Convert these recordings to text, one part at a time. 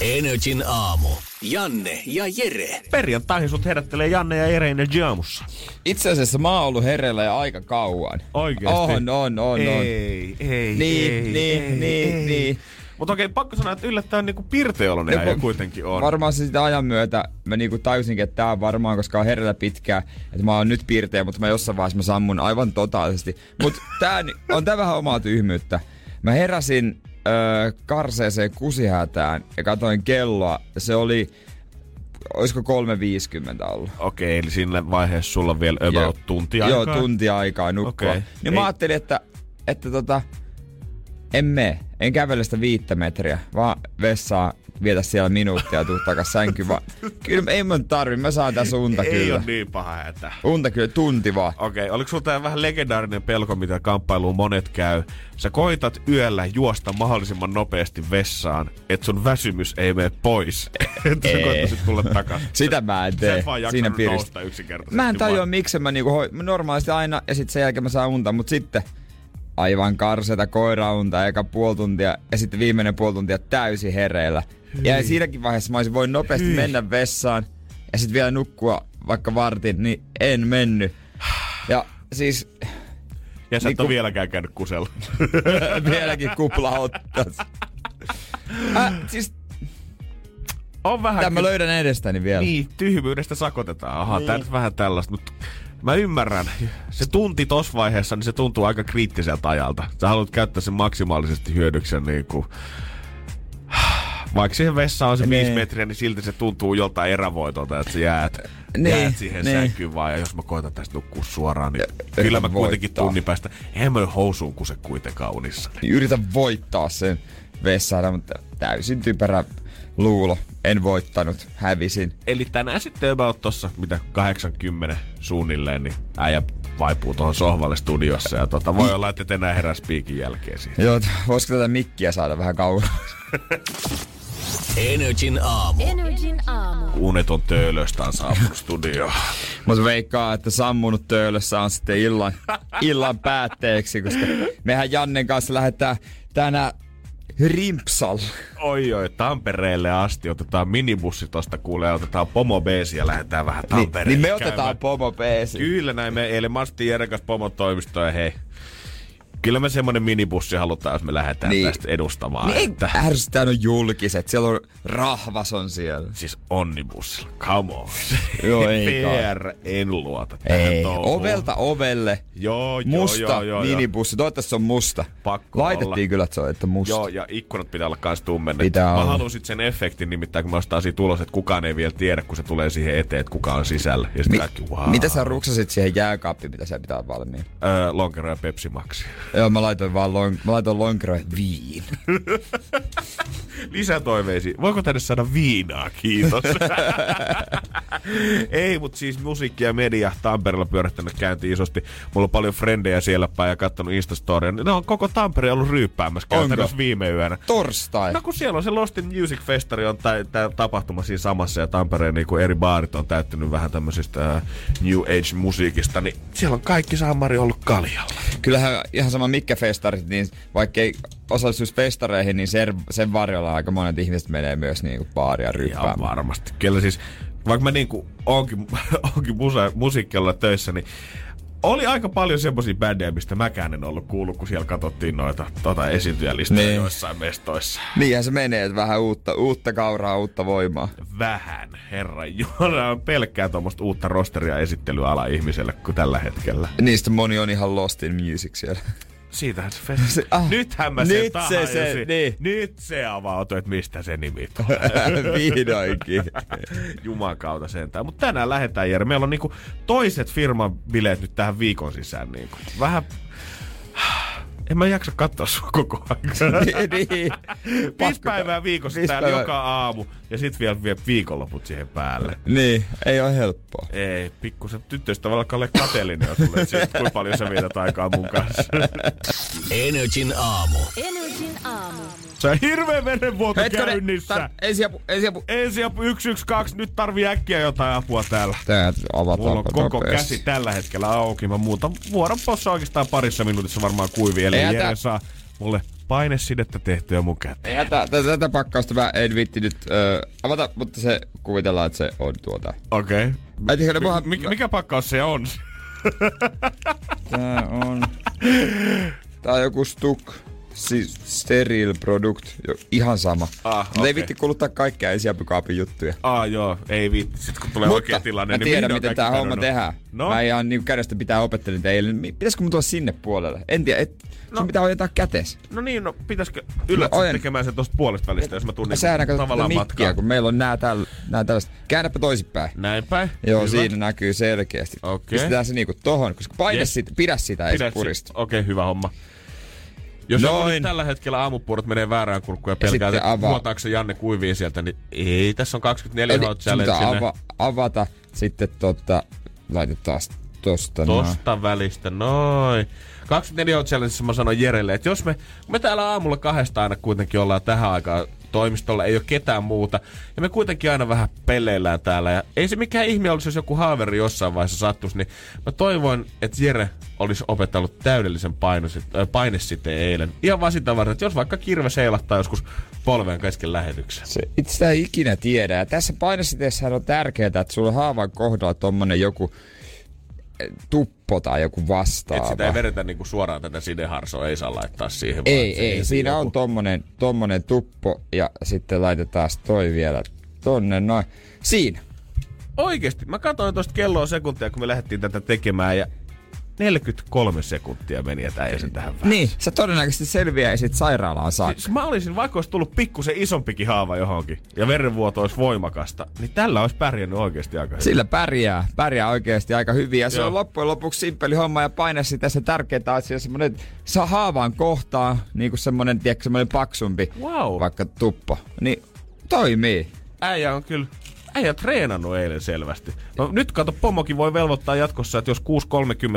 Energin aamu. Janne ja Jere. Perjantaihin sut herättelee Janne ja Jere Jaamussa. Itse asiassa mä oon ollut hereillä jo aika kauan. Oikeesti? On, on, on, on. Ei, ei, Niin, ei, niin, ei, niin, ei. niin. Mutta okei, pakko sanoa, että yllättäen niinku ja va- kuitenkin on. Varmaan se sitä ajan myötä mä niinku tajusinkin, että tää on varmaan, koska on hereillä pitkään, että mä oon nyt piirteä, mutta mä jossain vaiheessa mä sammun aivan totaalisesti. Mut tää on tää vähän omaa tyhmyyttä. Mä heräsin öö, karseeseen kusihätään ja katsoin kelloa. Se oli, olisiko 3.50 ollut. Okei, eli siinä vaiheessa sulla on vielä about Joo. tunti aikaa. Joo, tunti aikaa nukkua. Okay. Niin Ei- mä ajattelin, että, että tota, en mene. En kävele sitä viittä metriä, vaan vessaa vietä siellä minuuttia ja tuu takas sänkyyn. Vaan, kyllä ei mun tarvi, mä saan tässä unta Ei kyllä. ole niin paha hätä. Unta kyllä, tunti vaan. Okei, oliko sulla tää vähän legendaarinen pelko, mitä kamppailuun monet käy? Sä koitat yöllä juosta mahdollisimman nopeasti vessaan, että sun väsymys ei mene pois. että sä Ei. koittaisit tulla takas. Sitä mä en Sä tee et vaan siinä nousta yksinkertaisesti. Mä en tajua, miksi mä niinku hoi, mä normaalisti aina ja sitten sen jälkeen mä saan unta, mutta sitten aivan karseta koiraunta eka puoli tuntia ja sitten viimeinen puoli tuntia täysin hereillä. Ja siinäkin vaiheessa mä olisin voinut nopeasti Hyi. mennä vessaan ja sitten vielä nukkua vaikka vartin, niin en mennyt. Ja siis Ja sä et Niinku- ole vieläkään käynyt kusella. vieläkin kupla ottas. Äh, siis on vähän tämän mä löydän edestäni vielä. Niin, tyhmyydestä sakotetaan. Aha, niin. tää nyt vähän tällaista, mutta mä ymmärrän. Se tunti tossa vaiheessa, niin se tuntuu aika kriittiseltä ajalta. Sä haluat käyttää sen maksimaalisesti hyödyksi ja niin kuin... Vaikka siihen vessaan on se Niin. viisi metriä, niin silti se tuntuu joltain erävoitolta, että sä jäät, Niin, jäät siihen niin. sänkyyn vaan. Ja jos mä koitan tästä nukkua suoraan, niin kyllä mä kuitenkin voittaa. tunnin päästä, eihän mä housuun, kun se kuitenkaan unissa. Niin Yritän voittaa sen vessaan, mutta täysin typerä luulo. En voittanut, hävisin. Eli tänään sitten about tossa, mitä 80 suunnilleen, niin äijä vaipuu tuohon sohvalle studiossa. Ja tota, voi olla, että et enää herää spiikin jälkeen siitä. Joo, voisiko tätä mikkiä saada vähän kauan? Energin aamu. Energin aamu. Uneton töölöstä on saapunut studioon. Mä veikkaan, että sammunut töölössä on sitten illan, illan päätteeksi, koska mehän Jannen kanssa lähdetään tänään Rimpsal. Oi oi, Tampereelle asti otetaan minibussi tosta kuulee, otetaan pomo beesi ja lähdetään vähän Niin, Tampereelle niin me käymään. otetaan pomo peesi. Kyllä näin, me eilen Masti Jere kanssa pomon toimistoon ja hei. Kyllä me semmonen minibussi halutaan, jos me lähdetään Niin. tästä edustamaan. Niin, että... ärsytään on julkiset. Siellä on rahvas on siellä. Siis onnibussilla, come on. Joo, ei. PR en luota tähän Ei, touhuun. ovelta ovelle. Joo, joo, Musta joo, joo, joo. minibussi. Toivottavasti se on musta. Pakko Laitettiin olla. kyllä, että se on että musta. Joo, ja ikkunat pitää olla kans tummennettu. Pitää Mä sit sen efektin nimittäin, kun mä ostan siitä tulos, että kukaan ei vielä tiedä, kun se tulee siihen eteen, että kuka on sisällä. Ja Mi- kaikki, wow. Mitä sä ruksasit siihen jääkaappiin, mitä sä pitää valmiin? Öö, lonkero ja Pepsi Maxi. Joo, mä laitoin vaan lon, mä laitoin lonkero ja viin. Lisätoiveisiin. Voiko tänne saada viinaa? Kiitos. Ei, mutta siis musiikki ja media Tampereella pyörähtänyt käyntiin isosti. Mulla on paljon frendejä siellä päin ja kattonut Instastoria. Ne on koko Tampere ollut ryyppäämässä käytännössä viime yönä. Torstai. No kun siellä on se Lost in Music Festari on tä- tä- tapahtuma siinä samassa ja Tampereen niin eri baarit on täyttynyt vähän tämmöisistä äh, New Age-musiikista, niin siellä on kaikki saamari ollut kaljalla. Kyllähän ihan sama mitkä festarit, niin vaikka ei osallistuisi festareihin, niin sen, sen varjolla aika monet ihmiset menee myös niinku baaria Ihan ryppäämään. varmasti. Kyllä siis, vaikka mä niinku onkin, onkin musa, musiikkialalla töissä, niin oli aika paljon semmosia bändejä, mistä mäkään en ollut kuullut, kun siellä katsottiin noita tota esiintyjälistoja Niin. joissain mestoissa. Niinhän se menee, että vähän uutta, uutta kauraa, uutta voimaa. Vähän, herra Jumala, on pelkkää tuommoista uutta rosteria esittelyala ihmiselle kuin tällä hetkellä. Niistä moni on ihan lost in music siellä. Siitähän se festi. Se- ah, Nythän mä sen nyt se- tahajusin. se- niin. Nyt se avautui, että mistä se nimi tulee. Vihdoinkin. Jumakauta sentään. Mutta tänään lähdetään, Jere. Meillä on niinku toiset firman bileet nyt tähän viikon sisään. Niinku. Vähän... En mä jaksa katsoa sua koko ajan. niin. Viisi Pakko- päivää viikossa Viisi täällä päivää. joka aamu. Ja sit vielä vie viikonloput siihen päälle. Niin, ei ole helppoa. Ei, pikkusen tyttöistä voi alkaa olla kateellinen, jos sulle siitä, kuinka paljon sä vietät aikaa mun kanssa. Energin aamu. Energin aamu. Se on hirveä verenvuoto käynnissä. tar- ensiapu, ensiapu. Ensiapu 112, nyt tarvii äkkiä jotain apua täällä. Tää avataan Mulla on koko nopeasti. käsi tällä hetkellä auki. Mä muutan vuoron possa oikeastaan parissa minuutissa varmaan kuivii. Eli Jere hätää. saa mulle painesidettä tehtyä mun käteen. Tätä, tätä pakkausta mä en vitti nyt ö, avata, mutta se kuvitellaan, että se on tuota. Okei. Okay. Ne paha- Mikä, mikä pakkaus se on? Tää on... Tää on joku stuk. Siis steril product, jo, ihan sama. Ah, Mutta ei vitti kuluttaa kaikkea ensiapukaapin juttuja. Aa joo, ei viitti. Sitten kun tulee oikea tilanne, mä niin tiedän, miten tää homma tehdään. No, Mä ihan niin kädestä pitää opettelin. Mi- Pitäisikö mun tulla sinne puolelle? En tiedä, et, sun No. pitää ojentaa kätes. no niin, no pitäisikö yllätä No, ojen- tekemään sen tosta puolesta välistä, jos mä kato tätä tavallaan mikkiä, matkaan. kun meillä on nää, täl, nää tällaiset. Käännäpä toisinpäin. Näin päin. Joo, Hyvä. siinä näkyy selkeästi. Okei. Pistetään se niinku tohon, koska paine Yes. sit, pidä sitä, ei puristu. sit- Okei, hyvä homma. Jos Noin. Noin. tällä hetkellä aamupuurot menee väärään kurkkuun ja Ja pelkää, sitten että se Janne kuiviin sieltä, niin ei, tässä on 24 Eli hot challenge. ava, avata, sitten tota, laitetaan tosta noin. Tosta välistä, noin. 24 hot challengeissa mä sanoin Jerelle, että jos me, me täällä aamulla kahdesta aina kuitenkin ollaan tähän aikaan toimistolla, ei ole ketään muuta, ja me kuitenkin aina vähän peleillään täällä, ja ei se mikään ihme olisi, jos joku haaveri jossain vaiheessa sattuisi, niin mä toivoin, että Jere olisi opetellut täydellisen painosit- äh, painesiteen eilen. Ihan vaan sitä varten, että jos vaikka kirve seilahtaa joskus polveen kesken lähetyksen. Se, itse ei ikinä tiedä. Ja tässä painesiteessähän on tärkeää, että sulla haavan kohdalla tommonen joku tuppo tai joku vastaava. Että sitä ei vedetä niinku suoraan tätä sideharsoa, ei saa laittaa siihen. vaan ei, ei. Siinä joku- on tommonen, tommonen tuppo ja sitten laitetaan toi vielä tonne noin. Siinä. Oikeesti, mä katsoin tuosta kelloa sekuntia, kun me lähdettiin tätä tekemään ja 43 sekuntia meni, että äijä sen tähän. Niin. Sä todennäköisesti selviäisit sairaalaan saakka. Siis mä olisin, vaikka olisi tullut pikkusen isompikin haava johonkin ja verenvuoto olisi voimakasta, niin tällä olisi pärjännyt oikeasti aika hyvin. Sillä pärjää, pärjää oikeasti aika hyvin. Ja se Joo. on loppujen lopuksi simppeli homma ja painesi tässä tärkeää asia. Semmonen saa haavaan kohtaa, niin kuin semmonen, tiedätkö, semmonen paksumpi, Wow. vaikka tuppo. Niin toimii. Äijä on kyllä äijä treenannut eilen selvästi. No, nyt kato, pomokin voi velvoittaa jatkossa, että jos 6.30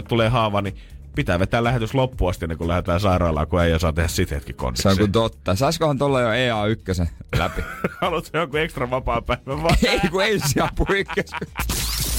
tulee haava, niin pitää vetää lähetys loppuun asti, ennen kuin lähdetään sairaalaan, kun äijä saa tehdä sit hetki Se on kondiksi. kuin totta. Saiskohan tuolla jo EA1 läpi? Haluatko jonkun ekstra vapaa päivän vai? Ei kun ensiapu ykkös.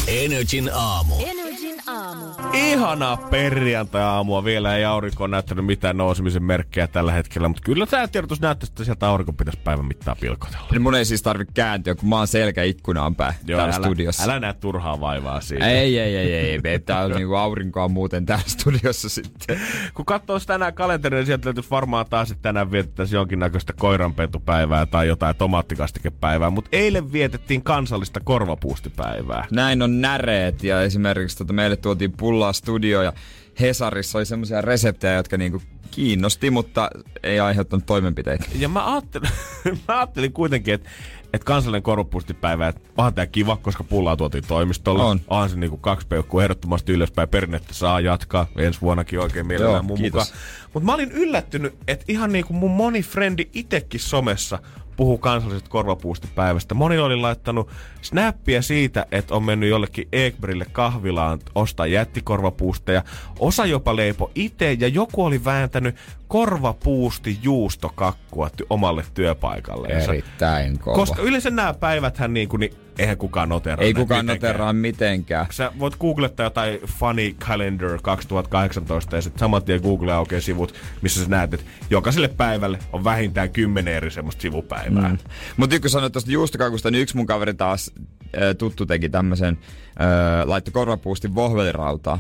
Energin aamu. Energin aamu. Ihanaa perjantai-aamua. Vielä ei aurinko ole näyttänyt mitään nousemisen merkkejä tällä hetkellä, mutta kyllä tämä tiedotus näyttää, että sieltä aurinko pitäisi päivän mittaan pilkotella. Niin mun ei siis tarvi kääntyä, kun mä oon selkä ikkunaan päin täällä älä, studiossa. älä näe turhaa vaivaa siitä. Ei, ei, ei, ei, ei. Tää on niinku aurinkoa muuten täällä studiossa sitten. Kun katsoo tänään kalenteria, niin sieltä löytyisi varmaan taas, että tänään vietettäisiin jonkinnäköistä koiranpentupäivää tai jotain tomaattikastikepäivää, mutta eilen vietettiin kansallista korvapuustipäivää. Näin on näreet ja esimerkiksi tota, meille tuotiin pullaa studio ja Hesarissa oli semmoisia reseptejä, jotka niinku kiinnosti, mutta ei aiheuttanut toimenpiteitä. Ja mä ajattelin, mä ajattelin kuitenkin, että että kansallinen korvapuustipäivä, että onhan tää kiva, koska pullaa tuotiin toimistolle. On. Onhan se niinku kaksi peukkua ehdottomasti ylöspäin. Perinnettä saa jatkaa ensi vuonnakin oikein mielellään Joo, mun kiitos. mukaan. Mutta mä olin yllättynyt, että ihan niinku mun moni frendi itekin somessa puhuu kansallisesta korvapuustipäivästä. Moni oli laittanut snappia siitä, että on mennyt jollekin Ekberille kahvilaan ostaa jättikorvapuusteja. Osa jopa leipo itse ja joku oli vääntänyt korvapuusti juustokakkua ty- omalle työpaikalleen. Erittäin kova. Koska yleensä nämä päiväthän niin kuin, niin eihän kukaan noteraa ei kukaan mitenkään. noteraa mitenkään. Sä voit googlettaa jotain Funny Calendar 2018 ja sitten saman tien Google aukeaa sivut, missä sä näet, että jokaiselle päivälle on vähintään kymmenen eri semmoista sivupäivää. Mm. Mutta kun sanoit tuosta juustokakusta, niin yksi mun kaveri taas äh, tuttu teki tämmöisen, äh, laittoi korvapuustin vohvelirautaa.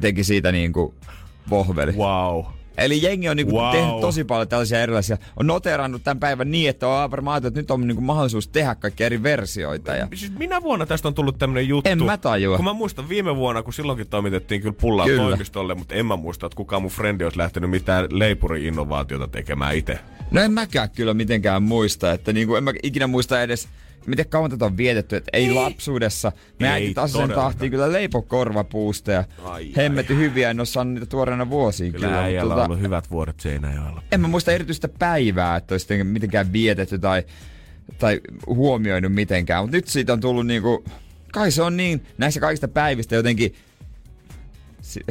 Teki siitä niinku vohveli. Wow. Eli jengi on niinku Wow. tehnyt tosi paljon tällaisia erilaisia, on noterannut tämän päivän niin, että on varmaan ajatellut, että nyt on niinku mahdollisuus tehdä kaikkia eri versioita. Ja... Siis minä vuonna tästä on tullut tämmönen juttu. En mä tajua. Kun mä muistan viime vuonna, kun silloinkin toimitettiin kyllä pullaa Kyllä. toimistolle, mutta en mä muista, että kukaan mun frendi olisi lähtenyt mitään leipuri-innovaatiota tekemään itse. No en mäkään kyllä mitenkään muista, että niinku, en mä ikinä muista edes miten kauan tätä on vietetty, että ei lapsuudessa. Me Ei äiti tasaisen todellakaan. tahtiin kyllä leipo korvapuusta ja Ai, hemmeti hyviä, en ole saanut niitä tuoreena vuosiin Kyllä, kyllä. äijällä mutta on ollut hyvät vuodet Seinäjoella. en mä muista erityistä päivää, että olisi mitenkään vietetty tai, tai huomioinut mitenkään. Mutta nyt siitä on tullut niinku, kai se on niin näistä kaikista päivistä jotenkin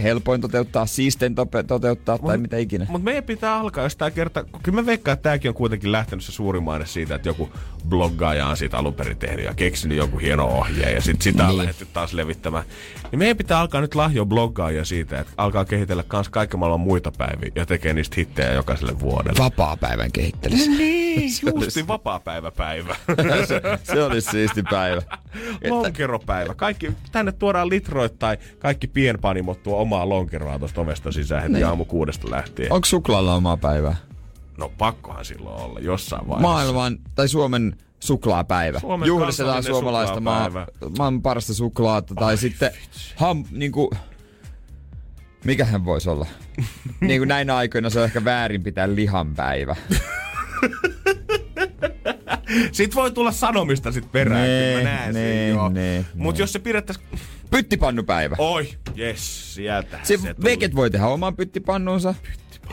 helpoin toteuttaa, siisten toteuttaa tai mitä ikinä. Mutta meidän pitää alkaa, kerta... kun Kyllä mä veikkaan, että tääkin on kuitenkin lähtenyt se suurin maine siitä, että joku bloggaaja on siitä alun perin tehnyt ja keksinyt joku hieno ohje ja sit sitä on Niin. lähdetty taas levittämään. Niin meidän pitää alkaa nyt lahjoa bloggaajia siitä, että alkaa kehitellä kans kaiken maailman muita päiviä ja tekee niistä hittejä jokaiselle vuodelle. Vapaa-päivän kehittelyssä. Niin, justi vapaa-päivä-päivä. se, se olisi siisti päivä. Lonkeropäivä. Kaikki, tänne tuodaan litroittain, kaikki pienpanimot tuo omaa lonkeroa tuosta ovesta sisään heti Niin. aamu kuudesta lähtien. Onko suklaalla omaa päivää? No pakkohan silloin olla jossain vaiheessa. Maailman tai Suomen suklaapäivä. Suomen Juhlistetaan suomalaista maa, maan parasta suklaata. Tai sitten ham, niinku, mikähän voisi olla? niin kuin näinä aikoina se on ehkä väärin pitää lihanpäivä. Sitten voi tulla sanomista sit perään, Nee, mä näen nee, sen joo. nee, Mut nee. jos se pidettäis... Pyttipannupäivä. Oi, jes, sieltä Se, se veket voi tehdä oman pyttipannunsa.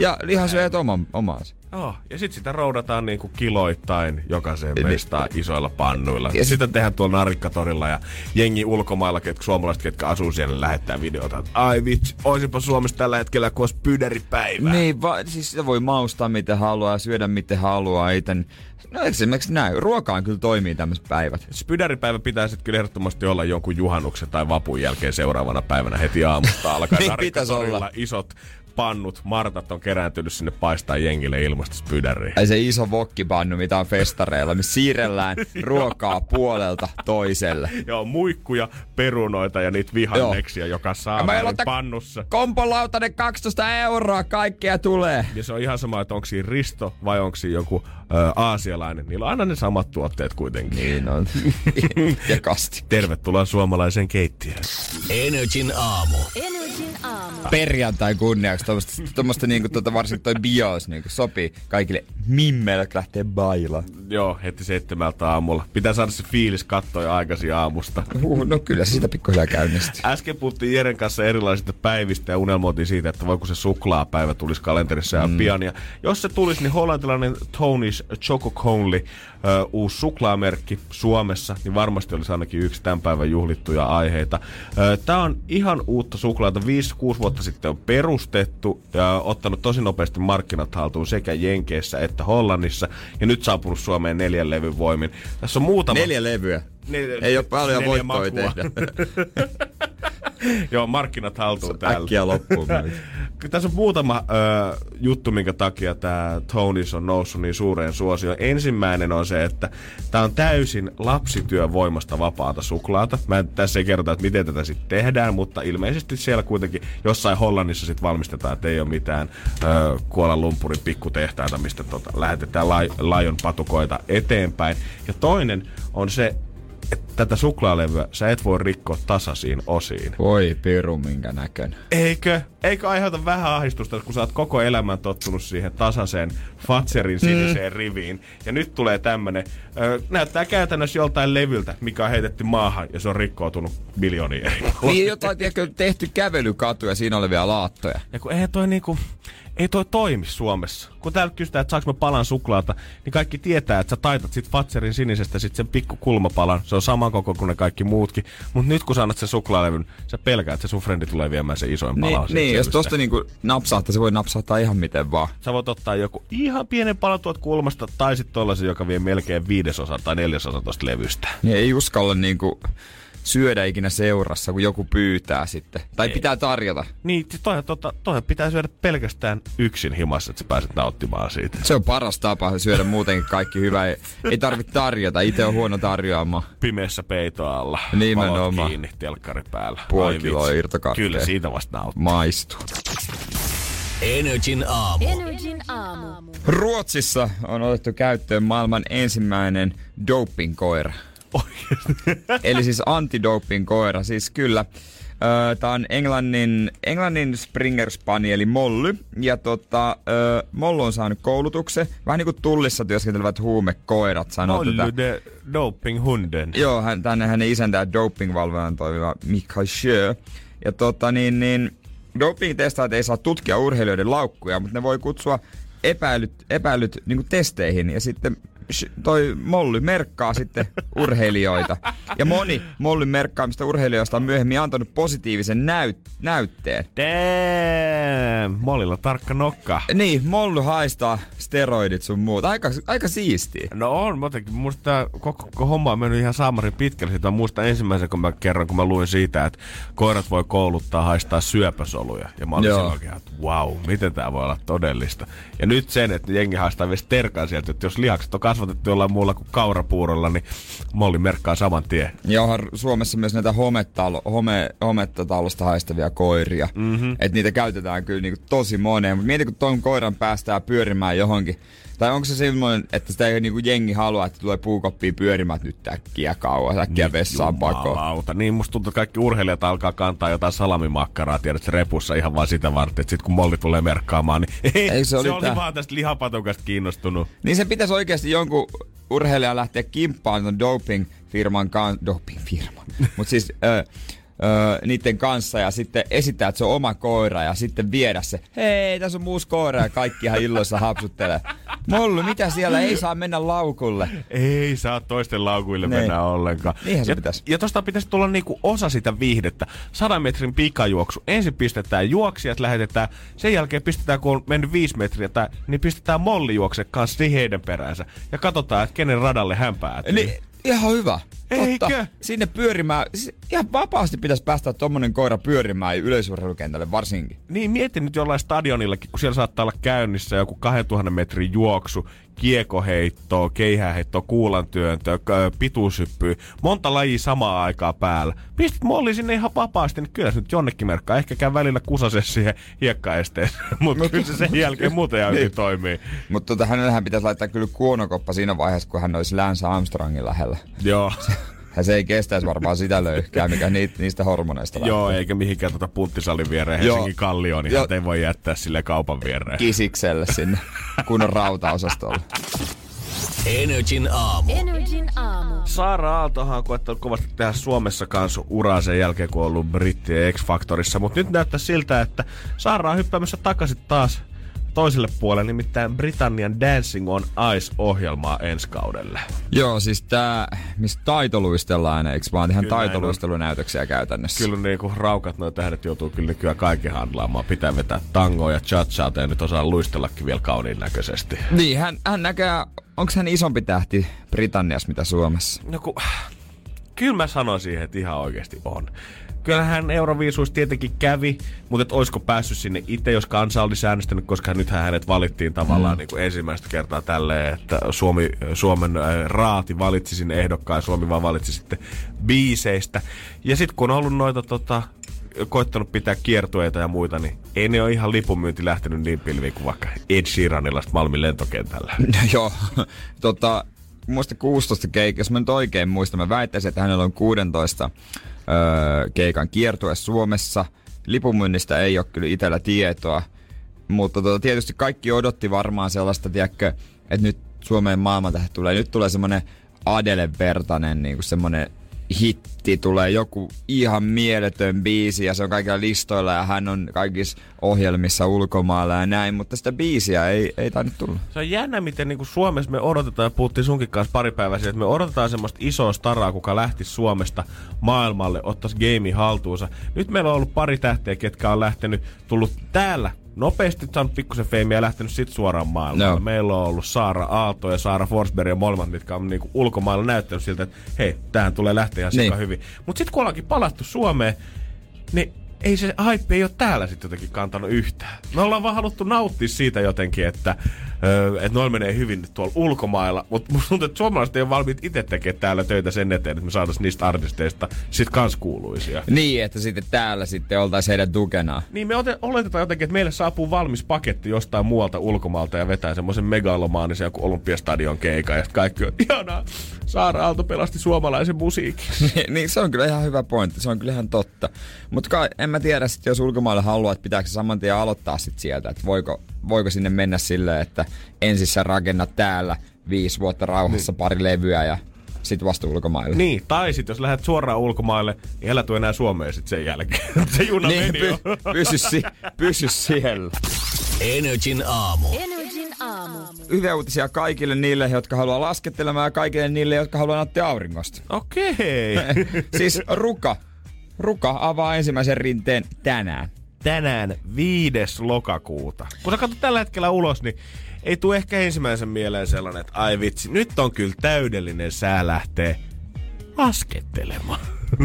Ja lihansyöjät oman, omaansa. Oh, ja sitten sitä roudataan niinku kiloittain jokaiseen mestaan isoilla pannuilla. Ja Ja sit- sitä tehdään tuolla narikkatorilla ja jengi ulkomailla, ketkä, suomalaiset, ketkä asuu siellä, lähettää videota. että Ai vitsi, oisinpa Suomessa tällä hetkellä, kun olisi pydäripäivä. Niin, va, siis sitä voi maustaa miten haluaa, syödä miten haluaa. Iten. No esimerkiksi näin. Ruokaan kyllä toimii tämmöiset päivät. Spydäripäivä pitää sitten kyllä ehdottomasti olla jonkun juhannuksen tai vapun jälkeen seuraavana päivänä heti aamusta alkaen. Niin Narikkatorilla pitäis olla. Isot pannut, martat on kerääntynyt sinne paistaa jengille ilmasta spydäriä. Tai se iso vokkipannu, mitä on festareilla, missä siirrellään ruokaa puolelta toiselle. Joo, muikkuja, perunoita ja niitä vihanneksia, joka saa pannussa. Kompolautainen 12 euroa, kaikkea tulee. Ja se on ihan sama, että onko siinä Risto vai onko siinä joku ö, aasialainen. Niillä on aina ne samat tuotteet kuitenkin. Niin on. ja kasti. Tervetuloa suomalaiseen keittiöön. Energin aamu. Energin aamu. Perjantai kunniaksi tuommoista, tuommoista niinku, tuota, varsinkin toi bios niinku, sopii kaikille mimmeille, jotka lähtee baila. Joo, heti seitsemältä aamulla. Pitää saada se fiilis katsoa jo aikaisin aamusta. Uh, no kyllä se sitä pikkuhiljaa käynnistyy. Äsken puhuttiin Jeren kanssa erilaisista päivistä ja unelmoitiin siitä, että voiko se suklaapäivä tulisi kalenterissa ja mm. pian. Ja jos se tulisi, niin hollantilainen Tony's Choco Conley, ö, uusi suklaamerkki Suomessa, niin varmasti olisi ainakin yksi tämän päivän juhlittuja aiheita. Tämä on ihan uutta suklaata. 5-6 vuotta sitten on perustettu ja ottanut tosi nopeasti markkinat haltuun sekä Jenkeissä että Hollannissa. Ja nyt saapunut Suomeen neljän levyn voimin. Tässä on muutama... Neljä levyä. Nel- Ei ole paljon neljä voittoja makua. tehdä. Joo, markkinat haltuun täällä. Äkkiä loppuun. Tässä on muutama ö, juttu, minkä takia tämä Tonys on noussut niin suureen suosioon. Ensimmäinen on se, että tämä on täysin lapsityövoimasta vapaata suklaata. Mä en tässä ei kerrota, että miten tätä sitten tehdään, mutta ilmeisesti siellä kuitenkin jossain Hollannissa sitten valmistetaan, että ei ole mitään ö, Kuolan Lumpurin pikkutehtaita, mistä tota, lähetetään lai, laion patukoita eteenpäin. Ja toinen on se, että tätä suklaalevyä sä et voi rikkoa tasaisiin osiin. Voi piru minkä näköinen. Eikö? Eikö aiheuta vähän ahdistusta, kun sä oot koko elämän tottunut siihen tasaiseen Fatserin siniseen mm. riviin. Ja nyt tulee tämmönen, ö, näyttää käytännössä joltain levyltä, mikä on heitetty maahan ja se on rikkoutunut miljoonia eri Niin jotain tiedätkö, tehty kävelykatu ja siinä olevia laattoja. Ja kun ei toi niinku, ei toi toimi Suomessa. Kun täällä kysytään, että saanko mä palan suklaata, niin kaikki tietää, että sä taitat sit Fatserin sinisestä sit sen pikku kulmapalan. Se on sama koko kuin ne kaikki muutkin. Mutta nyt kun sä annat sen suklaalevyn, sä pelkäät, että se sun frendi tulee viemään sen isoin palan. Niin, niin jos tosta niinku napsahtaa, se voi napsahtaa ihan miten vaan. Sä voit ottaa joku ihan pienen palan tuolta kulmasta, tai sitten tollasen, joka vie melkein viidesosan tai neljäsosan tosta levystä. Niin ei uskalla niinku syödä ikinä seurassa, kun joku pyytää sitten. Tai ei. pitää tarjota. Niin, toi, tota, toi pitää syödä pelkästään yksin himassa, että sä pääset nauttimaan siitä. Se on paras tapa syödä muutenkin kaikki hyvä. Ei, ei tarvitse tarjota. Itse on huono tarjoamaan. Pimeässä peito alla. Nimenomaan. valot kiinni, telkkari päällä. Puoli kiloa irtokarkkeja. Kyllä siitä vasta nauttii. Maistuu. Energin aamu. Energin aamu. Ruotsissa on otettu käyttöön maailman ensimmäinen doping-koira. Eli siis antidoping-koira. Siis kyllä. Tää on Englannin, Englannin Springer Spanieli Molly. Ja tota, Mollu on saanut koulutuksen. Vähän niin kuin tullissa työskentelevät huumekoirat sanoo Molly tätä. de dopinghunden. Joo, hän, tänne hänen isäntään dopingvalvojan toimiva Mikael Schö. Ja tota niin, niin doping-testaajat ei saa tutkia urheilijoiden laukkuja, mutta ne voi kutsua epäilyt, epäilyt niin testeihin ja sitten toi Molly merkkaa sitten urheilijoita. Ja moni Mollyn merkkaamista urheilijoista on myöhemmin antanut positiivisen näyt- näytteen. Damn! Mollilla tarkka nokka. Niin, Molly haistaa steroidit sun muuta. Aika, aika siistiä. No on, muutenkin. Musta koko, koko homma on mennyt ihan saamarin pitkälle. Sitä muista ensimmäisen kun mä kerran, kun mä luin siitä, että koirat voi kouluttaa haistaa syöpäsoluja. Ja mä olin Joo. silloin että wow, miten tää voi olla todellista. Ja nyt sen, että jengi haistaa vielä terkan sieltä, että jos lihakset on kasvatettu jollain muulla kuin kaurapuurolla, niin molli merkkaa saman tien. Ja onhan Suomessa myös näitä hometalo, home, homettatalosta haistavia koiria. Mm-hmm. Että niitä käytetään kyllä niinku tosi moneen. Mutta mieti, kun ton koiran päästää pyörimään johonkin. Tai onko se semmoinen, että sitä ei niinku jengi halua, että tulee puukoppiin pyörimään että nyt äkkiä kauas, äkkiä vessaan pakoon. Niin musta tuntuu, että kaikki urheilijat alkaa kantaa jotain salamimakkaraa, tiedät, repussa ihan vaan sitä varten, että sit kun molli tulee merkkaamaan, niin ei, Ei, se oli se oli vaan tästä lihapatukasta kiinnostunut. Niin se pitäisi oikeasti jonkun urheilijan lähteä kimppaan ton doping-firman kanssa, doping-firman, mutta siis ö, ö, niiden kanssa ja sitten esittää, että se on oma koira ja sitten viedä se, hei, tässä on uusi koira ja kaikki ihan illoissa hapsuttelee. Mollu, mitä siellä ei saa mennä laukulle? Ei saa toisten laukuille Niin. mennä ollenkaan. Niinhän se ja, pitäisi. Ja tosta pitäisi tulla niinku osa sitä viihdettä. Sadan metrin pikajuoksu. Ensin pistetään juoksijat, lähetetään. Sen jälkeen pistetään, kun on mennyt viisi metriä, tai, niin pistetään mollijuokse kanssa siihen heidän peräänsä. Ja katsotaan, että kenen radalle hän päätyy. Niin, ihan hyvä. Totta. Eikö? Sinne pyörimään. Siis Ihan vapaasti pitäisi päästä tommonen koira pyörimään yleisurheilukentälle varsinkin. Niin, mieti nyt jollain stadionillakin, kun siellä saattaa olla käynnissä joku 2000 metrin juoksu, kiekoheittoa, keihäheittoa, kuulantyöntöä, pituushyppyä, monta lajia samaa aikaa päällä. Pistit molli sinne ihan vapaasti, niin kyllä se nyt jonnekin merkkaa. Ehkä käy välillä kusase siihen hiekkaesteeseen, mutta kyllä se sen jälkeen muuten ihan hyvin toimii. Mutta tota, hänellähän pitäisi laittaa kyllä kuonokoppa siinä vaiheessa, kun hän olisi Lance Armstrongin lähellä. Joo. Ja se ei kestäisi varmaan sitä löyhkää, mikä niitä, niistä hormoneista Joo, lähtee. eikä mihinkään tuota punttisalin viereen Joo. Helsingin kallioon, niin Joo. ei voi jättää sille kaupan viereen. Kisikselle sinne kunnon rautaosastolle. Energin aamu. Energin aamu. Saara Aaltohan on koettanut kovasti tehdä Suomessa kanssa uraa sen jälkeen, kun on ollut brittien X-Factorissa. Mutta nyt näyttää siltä, että Saara on hyppäämässä takaisin taas toiselle puolelle, nimittäin Britannian Dancing on Ice-ohjelmaa ensi kaudelle. Joo, siis tää, missä taitoluistellaan, eikö vaan on. taitoluistelunäytöksiä käytännössä. Kyllä niin kuin raukat nuo tähdet joutuu kyllä nykyään kaiken handlaamaan. Pitää vetää tangoa ja cha ja nyt osaa luistellakin vielä kauniin näköisesti. Niin, hän, hän näkee, onko hän isompi tähti Britanniassa mitä Suomessa? No kun, kyllä mä sanoin siihen, että ihan oikeasti on. Kyllähän Euroviisuissa tietenkin kävi, mutta et olisiko päässyt sinne itse, jos kansa olisi äänestänyt, koska nythän hänet valittiin tavallaan mm. niin kuin ensimmäistä kertaa tälleen, että Suomi, Suomen äh, raati valitsi sinne ehdokkaan ja Suomi vaan valitsi sitten biiseistä. Ja sitten kun on ollut noita tota, koittanut pitää kiertueita ja muita, niin ei ne ole ihan lipunmyynti lähtenyt niin pilviin kuin vaikka Ed Sheeranilla Malmin lentokentällä. Joo, tota, muista 16 keikkaa, jos mä nyt oikein muistan, mä väittäisin, että hänellä on 16 öö, keikan kiertue Suomessa. Lipunmyynnistä ei ole kyllä itsellä tietoa, mutta tota, tietysti kaikki odotti varmaan sellaista, tiedätkö, että nyt Suomeen maailmantähti tulee. Nyt tulee semmonen Adele vertainen niin semmonen hitti, tulee joku ihan mieletön biisi ja se on kaikilla listoilla ja hän on kaikissa ohjelmissa ulkomailla ja näin, mutta sitä biisiä ei, ei tainnut tulla. Se on jännä, miten niin kuin Suomessa me odotetaan, ja puhuttiin sunkin kanssa pari päivää sitten, että me odotetaan semmoista isoa staraa, kuka lähti Suomesta maailmalle, ottaisi game haltuunsa. Nyt meillä on ollut pari tähteä, ketkä on lähtenyt, tullut täällä nopeasti saanut pikkusen feimiä ja lähtenyt sit suoraan maailmalle. Joo. Meillä on ollut Saara Aalto ja Saara Forsberg ja molemmat, mitkä on niinku ulkomailla näyttänyt siltä, että hei, tähän tulee lähteä ihan Niin. hyvin. Mutta sitten kun ollaankin palattu Suomeen, niin ei se hype ei ole täällä sitten jotenkin kantanut yhtään. Me ollaan vaan haluttu nauttia siitä jotenkin, että, että noilla menee hyvin tuolla ulkomailla, mutta musta tuntuu, että suomalaiset ei ole valmiit itse tekemään täällä töitä sen eteen, että me saataisiin niistä artisteista sit kans kuuluisia. Niin, että sitten täällä sitten oltaisiin heidän tukenaan. Niin me oletetaan jotenkin, että meille saapuu valmis paketti jostain muualta ulkomailta ja vetää semmoisen megalomaanisen joku Olympiastadion keikan ja sitten kaikki on ihanaa. Saara Aalto pelasti suomalaisen musiikin. niin se on kyllä ihan hyvä pointti, se on kyllä ihan totta. Mutta en mä tiedä sit, jos ulkomaille haluaa, että pitääkö se saman tien aloittaa sit sieltä, että voiko, voiko sinne mennä silleen, että ensin sä rakennat täällä viisi vuotta rauhassa niin. pari levyä ja sit vasta ulkomaille. Niin, tai sit jos lähdet suoraan ulkomaille, niin älä tuu enää Suomeen sit sen jälkeen. se juna niin, meni py, jo. pysy, si, pysy siellä. Energin aamu. Energin aamu. Hyviä uutisia kaikille niille, jotka haluaa laskettelemaan ja kaikille niille, jotka haluaa nauttia auringosta. Okei. siis Ruka. Ruka avaa ensimmäisen rinteen tänään. Tänään 5. lokakuuta. Kun sä katsot tällä hetkellä ulos, niin ei tule ehkä ensimmäisen mieleen sellainen, että ai vitsi, nyt on kyllä täydellinen sää lähtee laskettelemaan.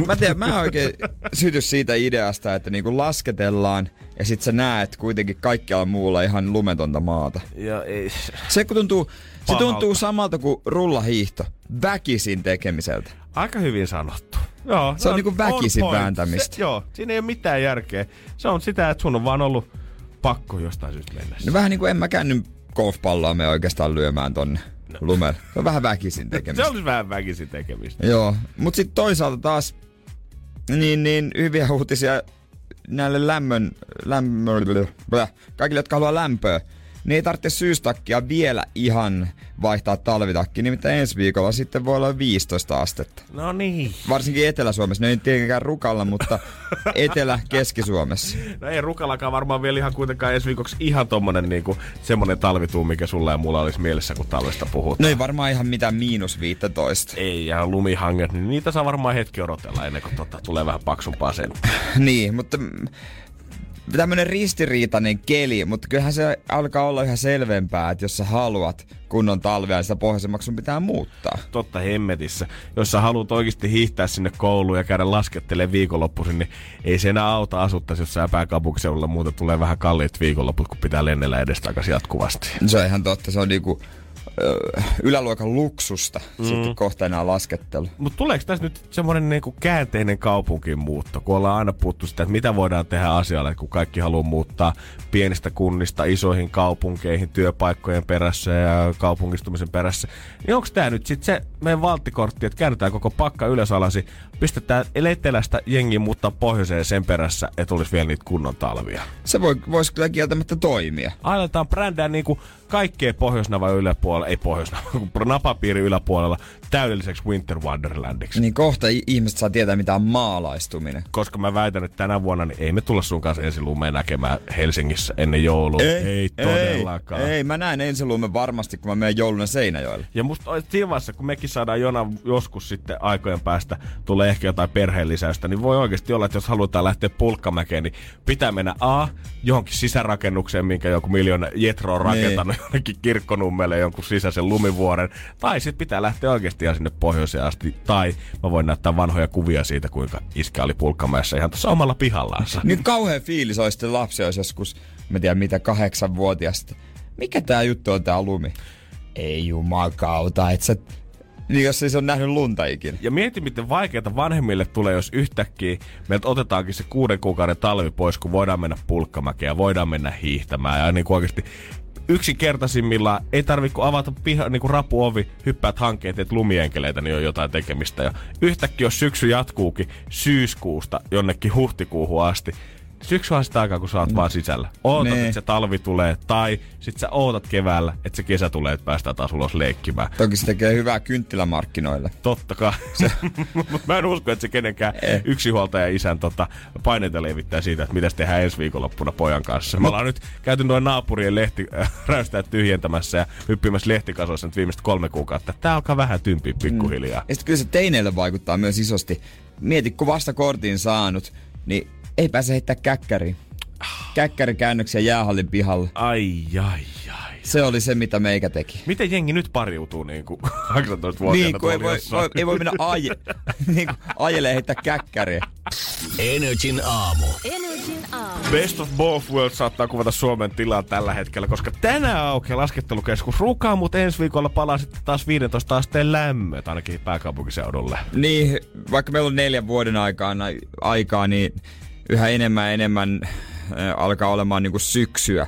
Mä tiedän, mä oikein syty siitä ideasta, että niinku lasketellaan ja sit sä näet kuitenkin kaikkialla muulla ihan lumetonta maata. Ja ei. Se kun tuntuu, se tuntuu samalta kuin rullahiihto. Väkisin tekemiseltä. Aika hyvin sanottu. Joo, Se on niinku väkisin on point. vääntämistä. Se, joo, siinä ei ole mitään järkeä. Se on sitä, että sun on vaan ollut pakko jostain syystä mennä. No vähän niinku en mäkään nyt golfpalloa me oikeastaan lyömään tonne lumelle. Se on vähän väkisin Se tekemistä. olisi vähän väkisin tekemistä. Joo, mut sitten toisaalta taas niin, niin hyviä uutisia näille lämmön, lämmön, kaikille, jotka haluaa lämpöä. Niin ei tarvitse syystakkia vielä ihan vaihtaa talvitakki, nimittäin ensi viikolla sitten voi olla 15 astetta. No niin. Varsinkin Etelä-Suomessa, ne ei tietenkään rukalla, mutta Etelä-Keski-Suomessa. No ei Rukallakaan varmaan vielä ihan kuitenkaan ensi viikoksi ihan tommonen niinku, semmonen talvituu, mikä sulla ja mulla olisi mielessä, kun talvesta puhutaan. No ei varmaan ihan mitään miinus 15. Ei, ja lumihanget, niin niitä saa varmaan hetki odotella ennen kuin tota, tulee vähän paksumpaa sen. niin, mutta mm, tämmönen ristiriitainen keli, mutta kyllähän se alkaa olla ihan selvempää, että jos sä haluat kunnon talvea, niin sitä pohjoisemmaksi sun pitää muuttaa. Totta hemmetissä. Jos sä haluat oikeasti hiihtää sinne kouluun ja käydä laskettelemaan viikonloppuisin, niin ei se enää auta asuttaisi, jos sä pääkaupunkiseudulla muuta tulee vähän kalliit viikonloput, kun pitää lennellä edestakaisin jatkuvasti. Se on ihan totta, se on niinku yläluokan luksusta mm. sitten kohta enää laskettelu. Mutta tuleeko tässä nyt semmoinen niinku käänteinen kaupunkin muutto, kun ollaan aina puhuttu sitä, että mitä voidaan tehdä asialle, kun kaikki haluaa muuttaa pienistä kunnista isoihin kaupunkeihin työpaikkojen perässä ja kaupungistumisen perässä. Niin onko tämä nyt sitten se meidän valttikortti, että käännetään koko pakka ylösalasi, pistetään etelästä jengi muuttaa pohjoiseen sen perässä, että olisi vielä niitä kunnon talvia. Se voi, voisi kyllä kieltämättä toimia. Aletaan brändää niinku kaikkea pohjoisnavan yläpuolella, ei pohjoisnavan, kun napapiiri yläpuolella täydelliseksi Winter Wonderlandiksi. Niin kohta ihmiset saa tietää, mitä on maalaistuminen. Koska mä väitän, että tänä vuonna niin ei me tulla sun kanssa ensi lumeen näkemään Helsingissä ennen joulua. ei todellakaan. Ei, ei, mä näen ensiluumen varmasti, kun mä menen jouluna Seinäjoelle. Ja musta siinä vaiheessa, kun mekin saadaan jona joskus sitten aikojen päästä, tulee ehkä jotain perheenlisäystä, niin voi oikeasti olla, että jos halutaan lähteä pulkkamäkeen, niin pitää mennä A, johonkin sisärakennukseen, minkä joku miljoona Jetro on rakentanut niin. jonnekin kirkkonummelle jonkun sisäisen lumivuoren. Tai sitten pitää lähteä oikeasti ihan sinne pohjoiseen asti. Tai mä voin näyttää vanhoja kuvia siitä, kuinka iskä oli pulkkamäessä ihan tuossa omalla pihallaansa. Niin kauhean fiilis olisi, että lapsi olisi joskus, mä tiedän mitä, kahdeksanvuotiasta. Mikä tää juttu on tää lumi? Ei jumakauta, et sä... Niin jos ei se on nähnyt lunta ikinä. Ja mieti, miten vaikeaa vanhemmille tulee, jos yhtäkkiä meiltä otetaankin se kuuden kuukauden talvi pois, kun voidaan mennä pulkkamäkeen ja voidaan mennä hiihtämään. Ja niin kuin oikeasti yksinkertaisimmillaan ei tarvitse kun avata piha, niin kuin rapuovi, hyppäät hankkeet, teet lumienkeleitä, niin on jotain tekemistä. Ja yhtäkkiä, jos syksy jatkuukin syyskuusta jonnekin huhtikuuhun asti, Syksy on sitä aikaa, kun sä oot vaan sisällä. Ootat, Nee. että se talvi tulee, tai sit sä ootat keväällä, että se kesä tulee, että päästään taas ulos leikkimään. Toki se tekee hyvää kynttilämarkkinoille. Totta kai. Mutta mä en usko, että se kenenkään Eh. yksinhuoltaja isän tota, paineita levittää siitä, että mitä tehdään ensi viikonloppuna pojan kanssa. Me ollaan nyt käyty noin naapurien lehti äh, räystää tyhjentämässä ja hyppimässä lehtikasoissa nyt viimeiset kolme kuukautta. Tää alkaa vähän tympiä pikkuhiljaa. Ja sitten kyllä se teineille vaikuttaa myös isosti. Mieti, kun vasta kortin saanut, niin ei pääse heittää käkkäriin. Käkkärikäännöksiä jäähallin pihalla. Ai, ai, ai. Se oli se, mitä meikä teki. Miten jengi nyt pariutuu niin kuin 18-vuotiaana Niin, kun ei voi, voi, ei voi mennä aje, niin kuin ajelee heittää käkkäriä. Energin aamu. Energin aamu. Best of both worlds saattaa kuvata Suomen tilaa tällä hetkellä, koska tänään aukeaa laskettelukeskus Rukaa, mutta ensi viikolla palaa sitten taas 15 asteen lämmöt ainakin pääkaupunkiseudulle. Niin, vaikka meillä on neljän vuoden aikaan, aikaa, niin yhä enemmän ja enemmän äh, alkaa olemaan niinku syksyä.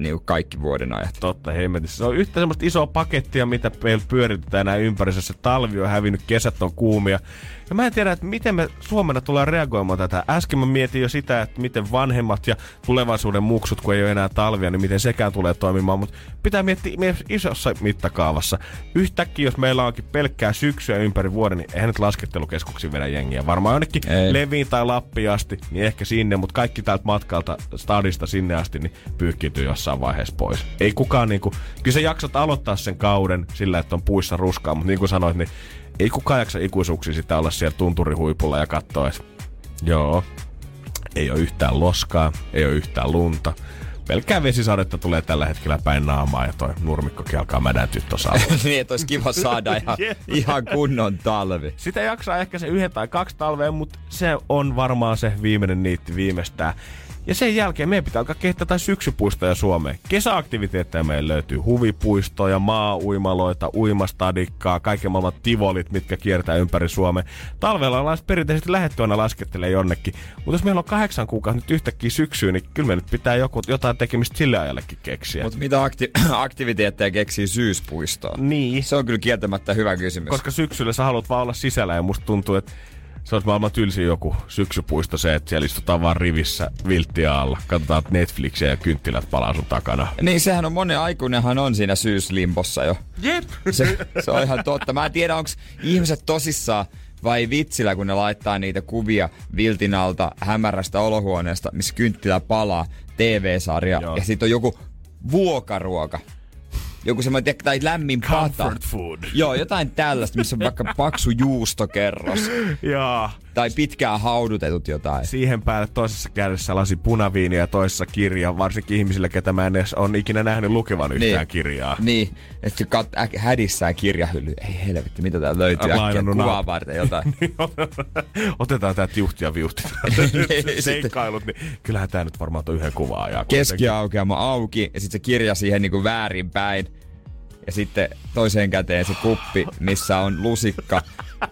niin kuin kaikki vuoden ajat. Totta hemmetissä. Se on yhtä semmoista isoa pakettia, mitä meillä pyöritetään näin ympärissä. Se talvi on hävinnyt, kesät on kuumia. Ja mä en tiedä, että miten me Suomena tulee reagoimaan tätä. Äsken mä mietin jo sitä, että miten vanhemmat ja tulevaisuuden muksut, kun ei ole enää talvia, niin miten sekään tulee toimimaan. Mutta pitää miettiä myös isossa mittakaavassa. Yhtäkkiä, jos meillä onkin pelkkää syksyä ympäri vuoden, niin eihän nyt laskettelukeskuksiin vedä jengiä. Varmaan jonnekin Ei. Leviin tai Lappiin asti, niin ehkä sinne, mutta kaikki täältä matkalta stadista sinne asti, niin pyyhkiytyy jossain vaiheessa pois. Ei kukaan niinku, kyllä sä jaksat aloittaa sen kauden sillä, että on puissa ruskaa, mutta niin kuin sanoit, niin ei kukaan jaksa ikuisuuksia sitä olla siellä tunturihuipulla ja katsoa, että joo, ei ole yhtään loskaa, ei ole yhtään lunta. Pelkkää vesisadetta tulee tällä hetkellä päin naamaa ja toi nurmikkokin alkaa mädäntyä tuossa niin, että olisi kiva saada ihan, Jep. ihan kunnon talvi. Sitä jaksaa ehkä se yhden tai kaksi talvea, mutta se on varmaan se viimeinen niitti viimeistään. Ja sen jälkeen meidän pitää alkaa kehittää syksypuistoja Suomeen. Kesäaktiviteetteja meillä löytyy huvipuistoja, maa-uimaloita, uimastadikkaa, kaiken maailman tivolit, mitkä kiertää ympäri Suomea. Talvella ollaan perinteisesti lähetty aina laskettelee jonnekin. Mutta jos meillä on kahdeksan kuukautta nyt yhtäkkiä syksyyn, niin kyllä me nyt pitää joku, jotain tekemistä sille ajallekin keksiä. Mutta mitä akti- aktiviteetteja keksii syyspuistoon? niin. Se on kyllä kieltämättä hyvä kysymys. Koska syksyllä sä haluat vaan olla sisällä ja musta tuntuu, että se olisi maailman tylsin joku syksypuisto se, että siellä istutaan vaan rivissä vilttiä alla. Katsotaan Netflixiä ja kynttilät palaa sun takana. Niin sehän on monen aikuinenhan on siinä syyslimpossa jo. Jep. Se, se on ihan totta. Mä en tiedä, onko ihmiset tosissaan vai vitsillä, kun ne laittaa niitä kuvia viltin alta hämärästä olohuoneesta, missä kynttilä palaa, TV-sarja, Joo. ja sitten on joku vuokaruoka. Joku semmoinen, tai lämmin pata. Comfort food. Joo, jotain tällaista, missä on vaikka paksu juustokerros. Ja Tai pitkään haudutetut jotain. siihen päälle toisessa kädessä lasi punaviiniä ja toisessa kirja, varsinkin ihmisille, ketä mä en edes on ikinä nähnyt lukevan yhtään kirjaa. Niin, että kat, äk, hädissään kirjahylly. Ei helvetti, mitä täällä löytyy äkkiä kuvaa varten jotain. Otetaan tää tiuhti ja viuhti. Sitten- Seikkailut, niin kyllähän tää nyt varmaan on yhden kuvaa keskiaukeama auki ja sitten se kirja siihen niinku väärinpäin. Ja sitten toiseen käteen se kuppi, missä on lusikka.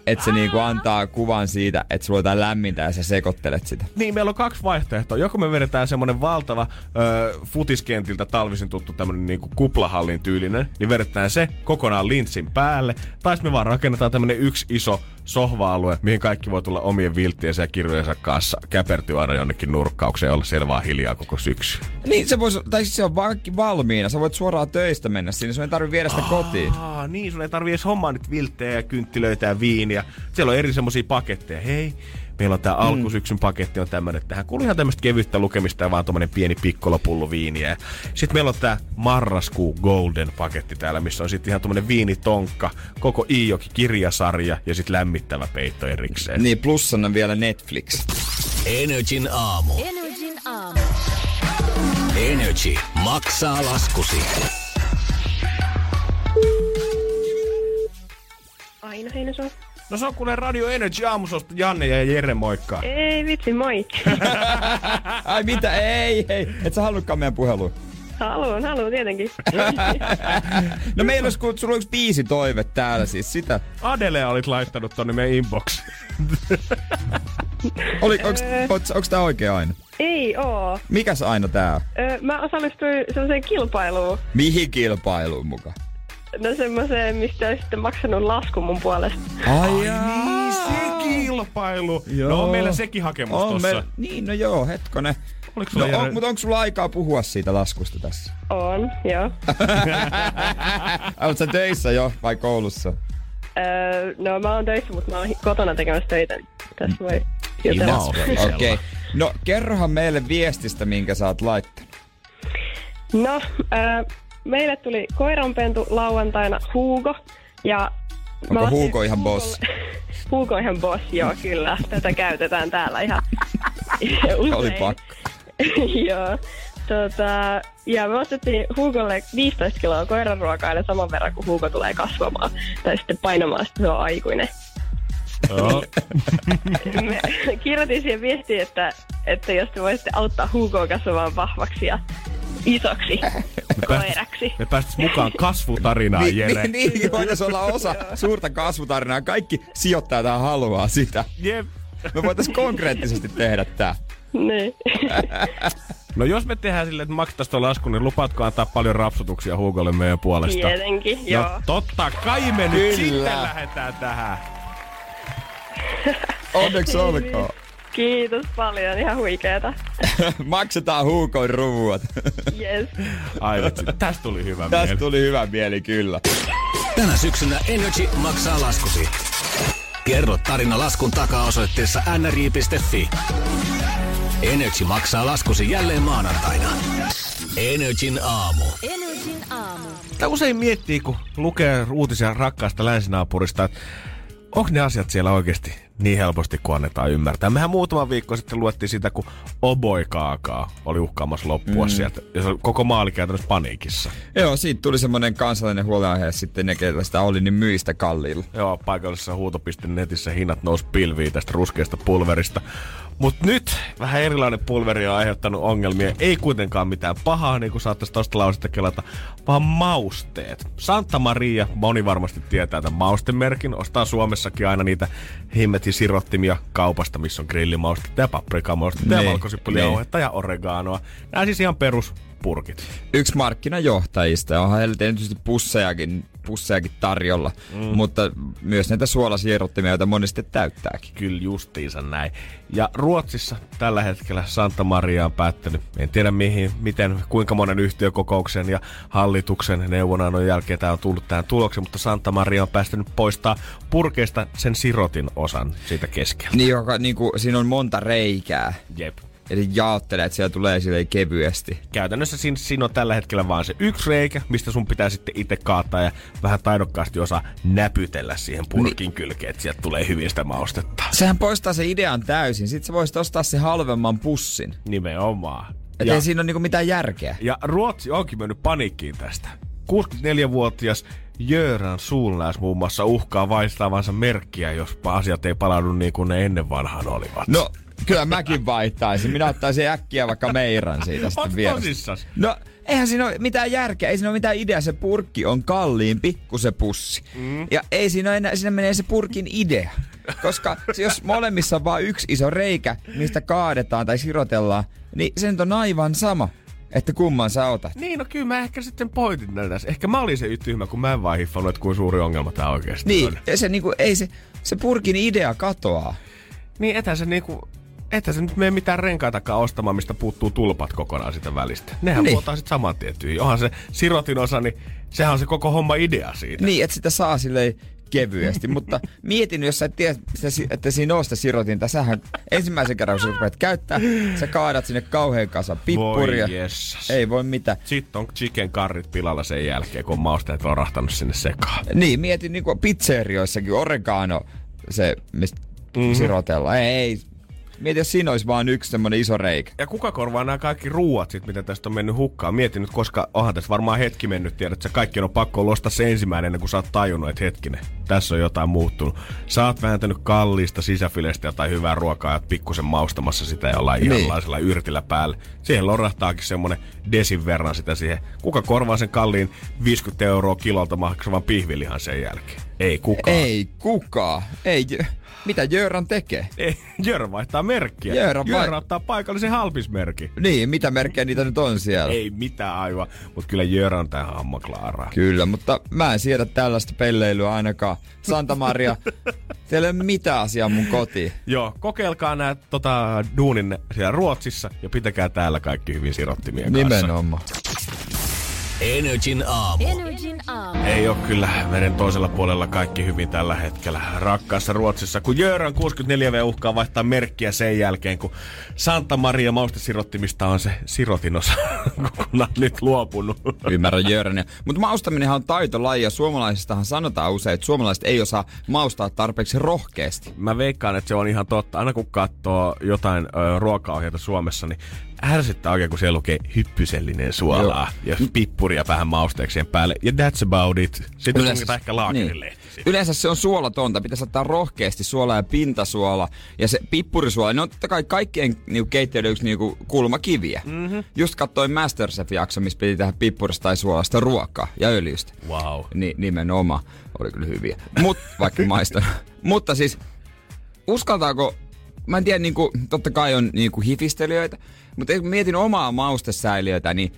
Että se niinku antaa kuvan siitä, että sulla on jotain lämmintä ja sä sekoittelet sitä. Niin, meillä on kaksi vaihtoehtoa. Joko me vedetään semmonen valtava ö, futiskentiltä talvisin tuttu tämmönen niinku kuplahallin tyylinen, niin vedetään se kokonaan linssin päälle. Tai sitten me vaan rakennetaan tämmönen yksi iso sohva-alue, mihin kaikki voi tulla omien vilttiensä ja kirjojensa kanssa käpertyä aina jonnekin nurkkaukseen ja olla siellä vaan hiljaa koko syksy. Niin se voisi, tai siis se on vaan valmiina. Sä voit suoraan töistä mennä sinne, sun ei viedä sitä kotiin. Aa, niin, sun ei tarvii edes hommaa nyt vilttejä ja kynttilöitä ja viiniä. Siellä on eri semmosia paketteja. Hei, meillä on tää Mm. alkusyksyn paketti on tämmönen, että tähän kuuluu ihan tämmöistä kevyttä lukemista ja vaan tommonen pieni pikkolopullu viiniä. Sitten meillä on tää marraskuu golden paketti täällä, missä on sitten ihan tommonen viinitonkka, koko Iijoki kirjasarja ja sitten lämmittävä peitto erikseen. Niin, plussana vielä Netflix. Energin aamu. Energin aamu. Energy maksaa laskusi. Aina Heinosson. No se on kuule Radio Energy aamusosta Janne ja Jere moikka. Ei vitsi, moi. Ai mitä? Ei, ei. Et sä halunnutkaan meidän puheluun. haluan, haluan tietenkin. No meillä olisi, kun sulla on yksi biisi toive täällä siis sitä. Adele olit laittanut tonne meidän inboxiin. Oli, onks, onks, onks tää oikea aina? Ei oo. Mikäs aina tää on? Ö, mä osallistuin sellaiseen kilpailuun. Mihin kilpailuun mukaan? No semmoiseen, mistä olisi sitten maksanut laskun mun puolesta. Ai Niin se kilpailu. Joo. No on meillä sekin hakemus On tossa. me, niin, no joo, hetkonen. Oliko sulla No, Jere- on, mutta onko sulla aikaa puhua siitä laskusta tässä? On, joo. Oletko sä töissä jo vai koulussa? Öö, no mä oon töissä, mutta mä oon kotona tekemässä töitä. niin Tässä voi jutella. Ilmausvälisellä. Okei. Okay. No kerrohan meille viestistä, minkä sä oot laittanut. No, öö, meille tuli koiranpentu lauantaina Hugo. Ja mä Onko ostin Hugo ihan boss? Hugo on ihan boss, joo kyllä. Tätä käytetään täällä ihan usein. Oli pakko. joo. Tota, ja me ostettiin Hugolle 15 kiloa koiranruokaa, eli saman verran kuin Hugo tulee kasvamaan. Tai sitten painamaan, että se on aikuinen. Joo. Me kirjoitin siihen viestiin, että, että jos te voisitte auttaa Hugoa kasvamaan vahvaksi ja isoksi koiraksi. Me päästis mukaan kasvutarinaan, Niin, Jere. niin, niin voitaisiin olla osa suurta kasvutarinaa. Kaikki sijoittajat haluaa sitä. Jep. Me voitaisiin konkreettisesti tehdä tää. Niin. No jos me tehdään silleen, että maksetaan tuo lasku, niin lupaatko antaa paljon rapsutuksia Hugolle meidän puolesta? Tietenkin, No joo. totta kai me nyt Kyllä. sitten lähdetään tähän. Onneksi olkoon. Kiitos paljon, ihan huikeeta. Maksetaan huukoin ruuat. Yes. Ai tästä tuli hyvä Tästä mieli. tuli hyvä mieli kyllä. Tänä syksynä Energy maksaa laskusi. Kerro tarina laskun takaa osoitteessa nri.fi. Energy maksaa laskusi jälleen maanantaina. Energin aamu. Energin aamu. Sitä usein miettii, kun lukee uutisia rakkaasta länsinaapurista, että onko ne asiat siellä oikeasti niin helposti kuin annetaan ymmärtää. Mehän muutama viikko sitten luettiin sitä, kun Oboi Kaakaa oli uhkaamassa loppua mm. sieltä. Ja se koko maali käytännössä paniikissa. Joo, siitä tuli semmonen kansallinen huolenaihe sitten ne, keillä sitä oli, niin myistä kalliilla. Joo, paikallisessa huuto.netissä hinnat nousi pilviin tästä ruskeasta pulverista. Mutta nyt vähän erilainen pulveri on aiheuttanut ongelmia. Ei kuitenkaan mitään pahaa, niin kuin saattaisi tosta lausetta kelata, vaan mausteet. Santa Maria, moni varmasti tietää tämän maustemerkin. Ostaa Suomessakin aina niitä himmetin sirottimia kaupasta, missä on grillimaustetta ja paprikamaustetta ja Niin, valkosippulijauhetta ja oreganoa. Nämä siis ihan peruspurkit. Yksi markkinajohtajista, ja onhan heillä tietysti pussejakin, pussejakin tarjolla, mm. mutta myös näitä suolasierottimia, joita moni sitten täyttääkin. Kyllä justiinsa näin. Ja Ruotsissa tällä hetkellä Santa Maria on päättänyt, en tiedä mihin, miten, kuinka monen yhtiökokouksen ja hallituksen neuvonannon jälkeen tämä on tullut tähän tulokseen, mutta Santa Maria on päästänyt poistaa purkeista sen sirotin osan siitä keskellä. Niin, joka, niin kuin, siinä on monta reikää. Jep. Eli jaottelee, että siellä tulee silleen kevyesti. Käytännössä siinä, siinä on tällä hetkellä vaan se yksi reikä, mistä sun pitää sitten itse kaataa ja vähän taidokkaasti osaa näpytellä siihen purkin niin. kylkeen, että sieltä tulee hyvin sitä maustetta. Sehän poistaa se idean täysin. Sitten sä voisit ostaa se halvemman pussin. Nimenomaan. Että ei siinä ole niinku mitään järkeä. Ja Ruotsi onkin mennyt paniikkiin tästä. 64-vuotias Jöran Suunläs muun muassa uhkaa vaihtaavansa merkkiä, jos asiat ei palaudu niin kuin ne ennen vanhaan olivat. No, kyllä mäkin vaihtaisin. Minä ottaisin äkkiä vaikka meiran siitä sitten vielä. No, eihän siinä ole mitään järkeä, ei siinä ole mitään ideaa. Se purkki on kalliimpi kuin se pussi. Mm. Ja ei siinä enää, siinä menee se purkin idea. Koska jos molemmissa on vain yksi iso reikä, mistä kaadetaan tai sirotellaan, niin se nyt on aivan sama, että kumman sä otat. Niin, no kyllä mä ehkä sitten pointin näitä tässä. Ehkä mä olin se tyhmä, kun mä en vaan hiffannut, että kuinka suuri ongelma tää oikeasti Niin, on. ja se, niinku, ei se, se purkin idea katoaa. Niin, ethän se niinku... Että se nyt mene mitään renkaitakaan ostamaan, mistä puuttuu tulpat kokonaan sitä välistä. Nehän Niin. niin. puhutaan sitten saman tien tyhjiä. Onhan se sirotin osa, niin sehän on se koko homma idea siitä. Niin, että sitä saa silleen kevyesti, mutta mietin, jos sä et tiedä, että siinä on sitä sirotinta, sähän ensimmäisen kerran, kun sä rupeat käyttää, sä kaadat sinne kauhean kasan pippuria. Voi. Ei voi mitään. Sitten on chicken karrit pilalla sen jälkeen, kun on mausteet rorahtanut sinne sekaan. Niin, mietin niinku pizzerioissakin oregano, se mistä mm-hmm. sirotellaan. Ei, ei. Mieti, jos siinä olisi vaan yksi semmonen iso reikä. Ja kuka korvaa nämä kaikki ruuat sit, mitä tästä on mennyt hukkaan? Mietin nyt, koska onhan tässä varmaan hetki mennyt, tiedät, että kaikki on pakko ollut ostaa se ensimmäinen ennen kuin sä oot tajunnut, että hetkinen, tässä on jotain muuttunut. Sä oot vääntänyt kalliista sisäfilestä jotain hyvää ruokaa ja pikkusen maustamassa sitä jollain niin. ihanlaisella yrtillä päälle. Siihen lorahtaakin semmonen desin verran sitä siihen. Kuka korvaa sen kalliin 50 euroa kilolta maksavan pihvilihan sen jälkeen? Ei kukaan. Ei kukaan. Ei. Mitä Jöran tekee? Ei. Jörä vaihtaa merkkiä. Jörä vai- ottaa paikallisen halpismerkin. Niin, mitä merkkejä niitä nyt on siellä? Ei mitään aivan, mutta kyllä Jörä on tähän hamma klaaraa. Kyllä, mutta mä en siedä tällaista pelleilyä ainakaan. Santa Maria, teillä ei ole mitään asiaa mun kotiin. Joo, kokeilkaa nää tota, duunin siellä Ruotsissa ja pitäkää täällä kaikki hyvin sirottimien kanssa. Nimenomaan. Energin aamu. Energin aamu. Ei ole kyllä meren toisella puolella kaikki hyvin tällä hetkellä rakkaassa Ruotsissa, kun Jöran 64V uhkaa vaihtaa merkkiä sen jälkeen, kun Santa Maria maustesirottimista on se sirotin osa kokonaan nyt luopunut. Ymmärrän Jörania. Mutta maustaminenhan on taitolaji ja suomalaisistahan sanotaan usein, että suomalaiset ei osaa maustaa tarpeeksi rohkeasti. Mä veikkaan, että se on ihan totta. Aina kun katsoo jotain ö, ruokaohjeita Suomessa, niin ärsyttää oikein, kun siellä lukee hyppysellinen suolaa ja pippuria vähän mausteekseen päälle. Ja that's about it. Sitten Yleensä- on ehkä laakerilehti. Niin. Yleensä se on suolatonta, pitäisi ottaa rohkeasti suola ja pintasuola. Ja se pippurisuola, ne on totta kai kaikkien niinku, keittiöiden yksi niinku, kulmakiviä. Mm-hmm. Just katsoin Masterchef-jakso, missä piti tehdä pippurista tai suolasta ruokaa ja öljystä. Wow. Ni, nimenomaan. Oli kyllä hyviä. Mut, vaikka maistan. Mutta siis, uskaltaako mä en tiedä, niinku, totta kai on niinku hifistelijöitä, mutta kun mietin omaa maustesäiliötä, niin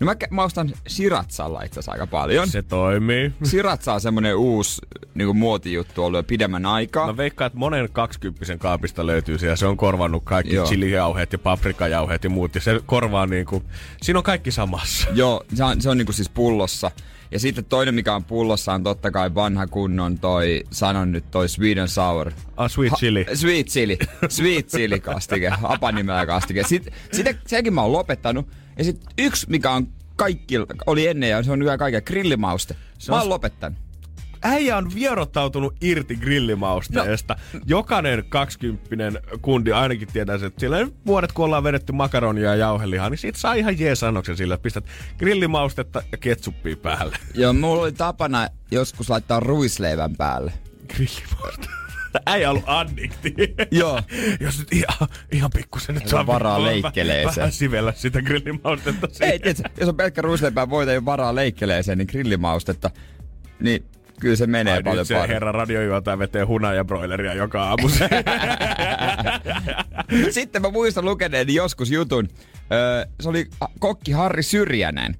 No mä maustan siratsalla itse asiassa aika paljon. Se toimii. Siratsa on semmonen uusi niin muotijuttu ollut jo pidemmän aikaa. Mä veikkaan, että monen 20 kaapista löytyy siellä. Se on korvannut kaikki Joo. chilijauheet ja paprikajauheet ja muut. Ja se korvaa niinku, siinä on kaikki samassa. Joo, se on, se on niinku siis pullossa. Ja sitten toinen, mikä on pullossa, on totta kai vanha kunnon toi, sanon nyt toi sweet and sour. Ah, sweet chili. Ha, sweet chili. Sweet chili kastike. Apanimellä kastike. Sitten, sitä, senkin mä oon lopettanut. Ja sitten yksi, mikä on kaikki, oli ennen ja se on hyvä kaiken, grillimauste. Mä oon lopettanut. Äijä on vierottautunut irti grillimausteesta. No. Jokainen 20 kundi ainakin tietää että siellä vuodet kun ollaan vedetty makaronia ja jauhelihaa, niin siitä saa ihan jees annoksen sillä, että pistät grillimaustetta ja ketsuppia päälle. Joo, mulla oli tapana joskus laittaa ruisleivän päälle. Grillimauste. Äijä on ollut addikti. Joo. Jos nyt ihan, ihan pikkusen nyt Ei saa varaa leikkeleeseen. Vähän sivellä sitä grillimaustetta Ei, siihen. tiedätkö, jos on pelkkä ruisleipää voita ja varaa leikkeleeseen, niin grillimaustetta, niin kyllä se menee Ai paljon se herra radiojuontaja vetee hunajabroileria joka aamu. Sitten mä muistan lukeneeni joskus jutun. Öö, se oli kokki Harri Syrjänen,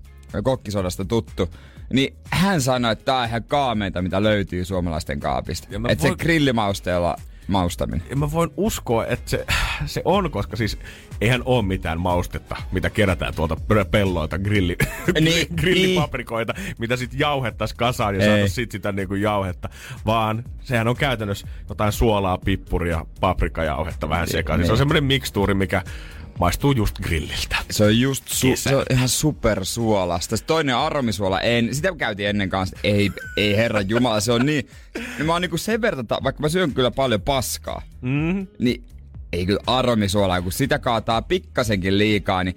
kokkisodasta tuttu. Niin hän sanoi, että tää on ihan kaameinta, mitä löytyy suomalaisten kaapista. Että se voin- grillimausteella maustaminen. Ja mä voin uskoa, että se, se on, koska siis eihän ole mitään maustetta, mitä kerätään tuolta pelloilta, grilli, Niin, grillipaprikoita, mitä sitten jauhettais kasaan ja saataisiin sit sitä niinku jauhetta. Vaan sehän on käytännössä jotain suolaa, pippuria, paprikajauhetta vähän sekaisin. Se on niin. semmoinen mikstuuri, mikä maistuu just grilliltä. Se on just su- Kesä. se on ihan supersuolasta. Se toinen aromisuola, en, sitä käytiin ennen kanssa. Ei, ei herra jumala, se on niin. Niin mä oon niinku sen verran, vaikka mä syön kyllä paljon paskaa, Mm. niin ei kyllä aromisuolaa, kun sitä kaataa pikkasenkin liikaa, niin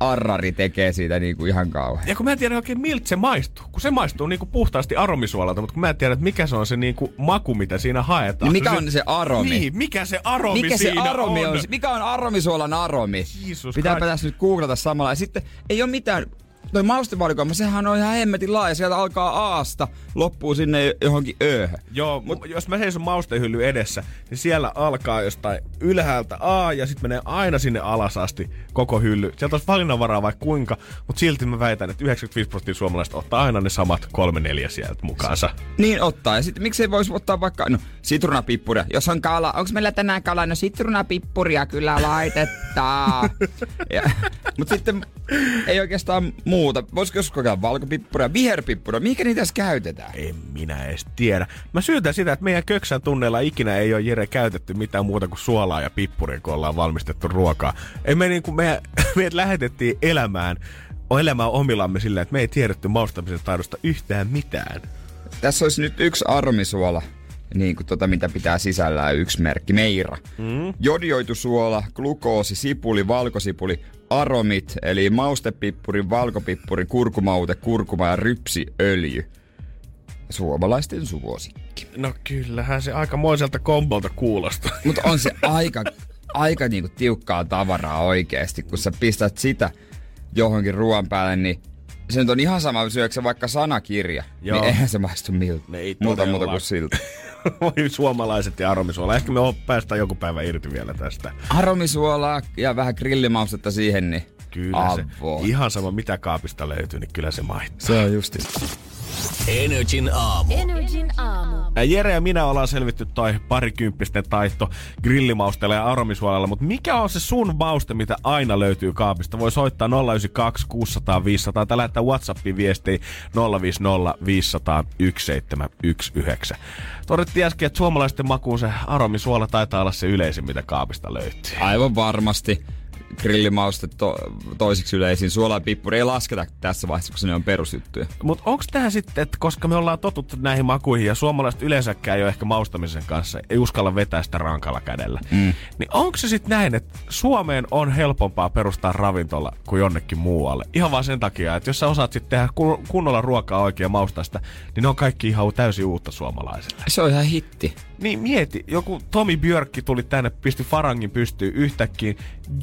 arrari tekee siitä niinku ihan kauhean. Ja kun mä en tiedä oikein miltä se maistuu. Kun se maistuu niinku puhtaasti aromisuolalta, mutta kun mä en tiedä, että mikä se on se niinku maku, mitä siinä haetaan. Niin mikä on se aromi? Niin, mikä se aromi Mikä se siinä aromi on? on? Mikä on aromisuolan aromi? Jeesus Pitääpä Christ. tässä nyt googlata samalla. Ja sitten ei ole mitään... Toi maustevalikoima, sehän on ihan hemmetin laaja. Sieltä alkaa Aasta, loppuu sinne johonkin Ööhön. Joo, Mut, jos mä seison maustehylly edessä, niin siellä alkaa jostain ylhäältä A ja sitten menee aina sinne alas asti koko hylly. Sieltä olisi valinnanvaraa vaikka kuinka, mutta silti mä väitän, että 95 prosenttia suomalaista ottaa aina ne samat kolme neljä sieltä mukaansa. Niin ottaa. Ja sitten miksei voisi ottaa vaikka, no sitrunapippuria. Jos on kala, onko meillä tänään kala? No sitrunapippuria kyllä laitetaan. mutta sitten ei oikeastaan muuta. Voisiko joskus kokeilla valkopippuria, viherpippuria? Mihinkä niitä edes käytetään? En minä edes tiedä. Mä syytän sitä, että meidän köksän tunneilla ikinä ei ole Jere käytetty mitään muuta kuin suolaa ja pippuria, kun ollaan valmistettu ruokaa. Ei me niinku, me, meidät lähetettiin elämään, elämään omillamme silleen, että me ei tiedetty maustamisen taidosta yhtään mitään. Tässä olisi nyt yksi aromisuola, niin kuin tota, mitä pitää sisällään yksi merkki, meira. Mm. Jodioitu suola, glukoosi, sipuli, valkosipuli, aromit, eli maustepippuri, valkopippuri, kurkumaute, kurkuma ja rypsiöljy. Suomalaisten suosikki. No kyllähän se aikamoiselta kombolta kuulostaa. Mutta on se aika, aika niinku tiukkaa tavaraa oikeesti, kun sä pistät sitä johonkin ruoan päälle, niin se nyt on ihan sama, syöksä vaikka sanakirja, Joo. niin eihän se maistu miltä. Ei muuta todellakaan. kuin siltä. Voi suomalaiset ja aromisuola. Ehkä me päästään joku päivä irti vielä tästä. Aromisuolaa ja vähän grillimaustetta siihen, niin Kyllä avoin. se. Ihan sama mitä kaapista löytyy, niin kyllä se maittaa. Se on justi. Energin aamu. Energin aamu. Ä, Jere ja minä ollaan selvitty toi parikymppisten taitto grillimausteella ja aromisuolella, mutta mikä on se sun mauste, mitä aina löytyy kaapista? Voi soittaa 092 600 500 tai lähettää Whatsappiin viestiin 050 500 1719. Todettiin äsken, että suomalaisten makuun se aromisuola taitaa olla se yleisin, mitä kaapista löytyy. Aivan varmasti grillimauste to- toisiksi yleisin. Suola ja pippuri ei lasketa tässä vaiheessa, koska ne on perusjuttuja. Mutta onko tämä sitten, että koska me ollaan totuttu näihin makuihin ja suomalaiset yleensäkään ei ole ehkä maustamisen kanssa, ei uskalla vetää sitä rankalla kädellä, mm. niin onko se sitten näin, että Suomeen on helpompaa perustaa ravintola kuin jonnekin muualle? Ihan vaan sen takia, että jos sä osaat sitten tehdä kun- kunnolla ruokaa oikein ja maustaa sitä, niin ne on kaikki ihan täysin uutta suomalaisille. Se on ihan hitti. Niin mieti, joku Tomi Björkki tuli tänne, pisti farangin pystyyn yhtäkkiä.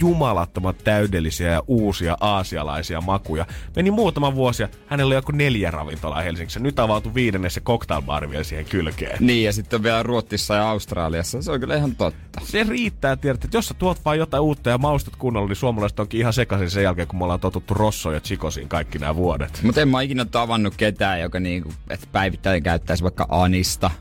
Jumala uskomattoman täydellisiä ja uusia aasialaisia makuja. Meni muutama vuosi ja hänellä oli joku neljä ravintolaa Helsingissä. Nyt avautui viidennes se cocktailbaari vielä siihen kylkeen. Niin, ja sitten vielä Ruotsissa ja Australiassa. Se on kyllä ihan totta. Se riittää, tiedät, että jos sä tuot vaan jotain uutta ja maustat kunnolla, niin suomalaiset onkin ihan sekaisin sen jälkeen, kun me ollaan totuttu Rosso ja Chikosiin kaikki nämä vuodet. Mutta en mä ikinä tavannut ketään, joka niinku, että päivittäin käyttäisi vaikka anista.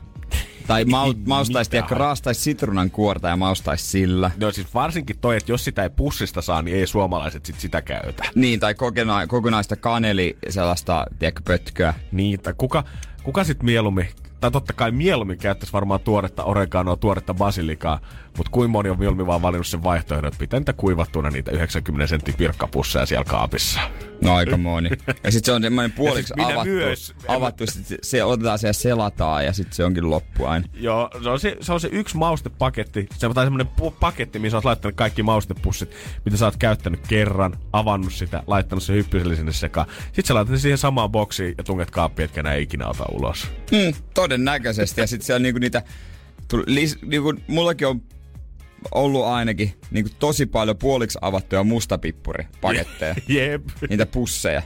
Tai mau, maustaisi, tiedätkö, raastaisi sitruunan kuorta ja maustaisi sillä. No siis varsinkin toi, että jos sitä ei pussista saa, niin ei suomalaiset sit sitä käytä. Niin, tai kokena, kokonaista kaneli sellaista, tiedätkö, pötköä. Niin, tai kuka, kuka sit mieluummin, tai totta kai mieluummin käyttäisi varmaan tuoretta oreganoa, tuoretta basilikaa, mutta kuin moni on mieluummin vaan valinnut sen vaihtoehdon, että pitää niitä kuivattuna niitä 90 sentin pirkkapusseja siellä kaapissa. No aika moni. Ja sitten se on semmoinen puoliksi siis avattu, myös. avattu sit se, otetaan se ja selataan ja sitten se onkin loppu aina. Joo, se on se, se, on se yksi maustepaketti, se tai semmoinen paketti, missä olet laittanut kaikki maustepussit, mitä sä oot käyttänyt kerran, avannut sitä, laittanut se hyppyselle sinne sekaan. Sitten sä laitat siihen samaan boksiin ja tunget kaappiin, etkä ikinä ota ulos. Mm, todennäköisesti. Ja sitten siellä on niinku niitä, lis, niinku, mullakin on ollut ainakin niinku tosi paljon puoliksi avattuja mustapippuripaketteja. Jep. niitä pusseja.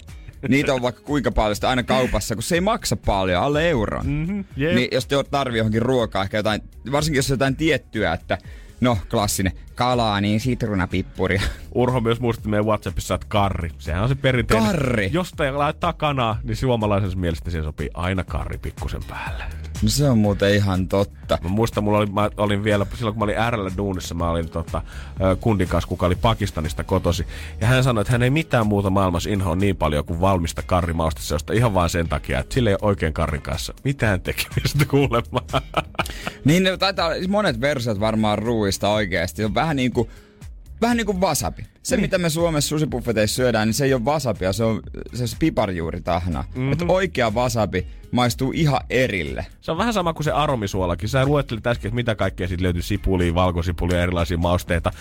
Niitä on vaikka kuinka paljon sitä aina kaupassa, kun se ei maksa paljon, alle euron. Mhm, jep. Niin jos te tarvii johonkin ruokaa, ehkä jotain, varsinkin jos on jotain tiettyä, että no klassinen kalaa, niin sitruunapippuria. Urho myös muistutti meidän Whatsappissa, että karri. Sehän on se perinteinen. Karri? Jos te laittaa kanaa, niin suomalaisen mielestä siihen sopii aina karri pikkusen päälle. No se on muuten ihan totta. Mä muistan, mulla oli, mä olin vielä, silloin kun mä olin RL duunissa, mä olin tota, kundin kanssa, kuka oli Pakistanista kotosi. Ja hän sanoi, että hän ei mitään muuta maailmassa inhoa niin paljon kuin valmista karrimausteseosta. Ihan vaan sen takia, että sille ei ole oikein karrin kanssa mitään tekemistä kuulemma. Niin taitaa, siis monet versiot varmaan ruuista oikeasti. On vähän niin kuin, vähän niin kuin wasabi. Se, niin. mitä me Suomessa susipuffeteissa syödään, niin se ei ole wasabia, se on, se on piparjuuritahna. Mm-hmm. Että oikea wasabi maistuu ihan erille. Se on vähän sama kuin se aromisuolakin. Sä luettelit äsken, että mitä kaikkea siitä löytyy sipulia, valkosipulia, erilaisia mausteita.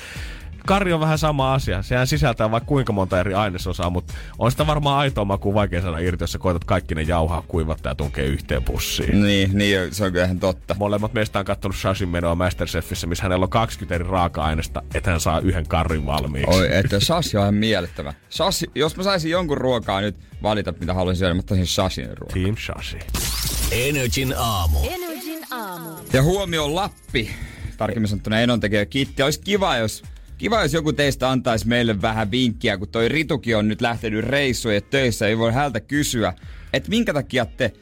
Karri on vähän sama asia. Sehän sisältää vaikka kuinka monta eri ainesosaa, mutta on sitä varmaan aitoa makua vaikea saada irti, jos sä koetat kaikki ne jauhaa, kuivattaa ja tunkee yhteen pussiin. Niin, niin se on kyllä ihan totta. Molemmat meistä on katsonut Shashin menoa Masterchefissä, missä hänellä on 20 eri raaka-ainesta, että hän saa yhden karrin valmiiksi. Oi, että sashi on ihan miellyttävä. Sashi, jos mä saisin jonkun ruokaa nyt valita, mitä haluaisin syödä, mä ottaisin sashin ruokaa. Team Shashi. Energin aamu. Energin aamu. Ja huomio Lappi. Tarkemmin sanottuna Enon tekee kitti. Olisi kiva, jos Kiva, jos joku teistä antaisi meille vähän vinkkiä, kun toi Rituki on nyt lähtenyt reissuun ja töissä. Ei voi häneltä kysyä, että minkä takia te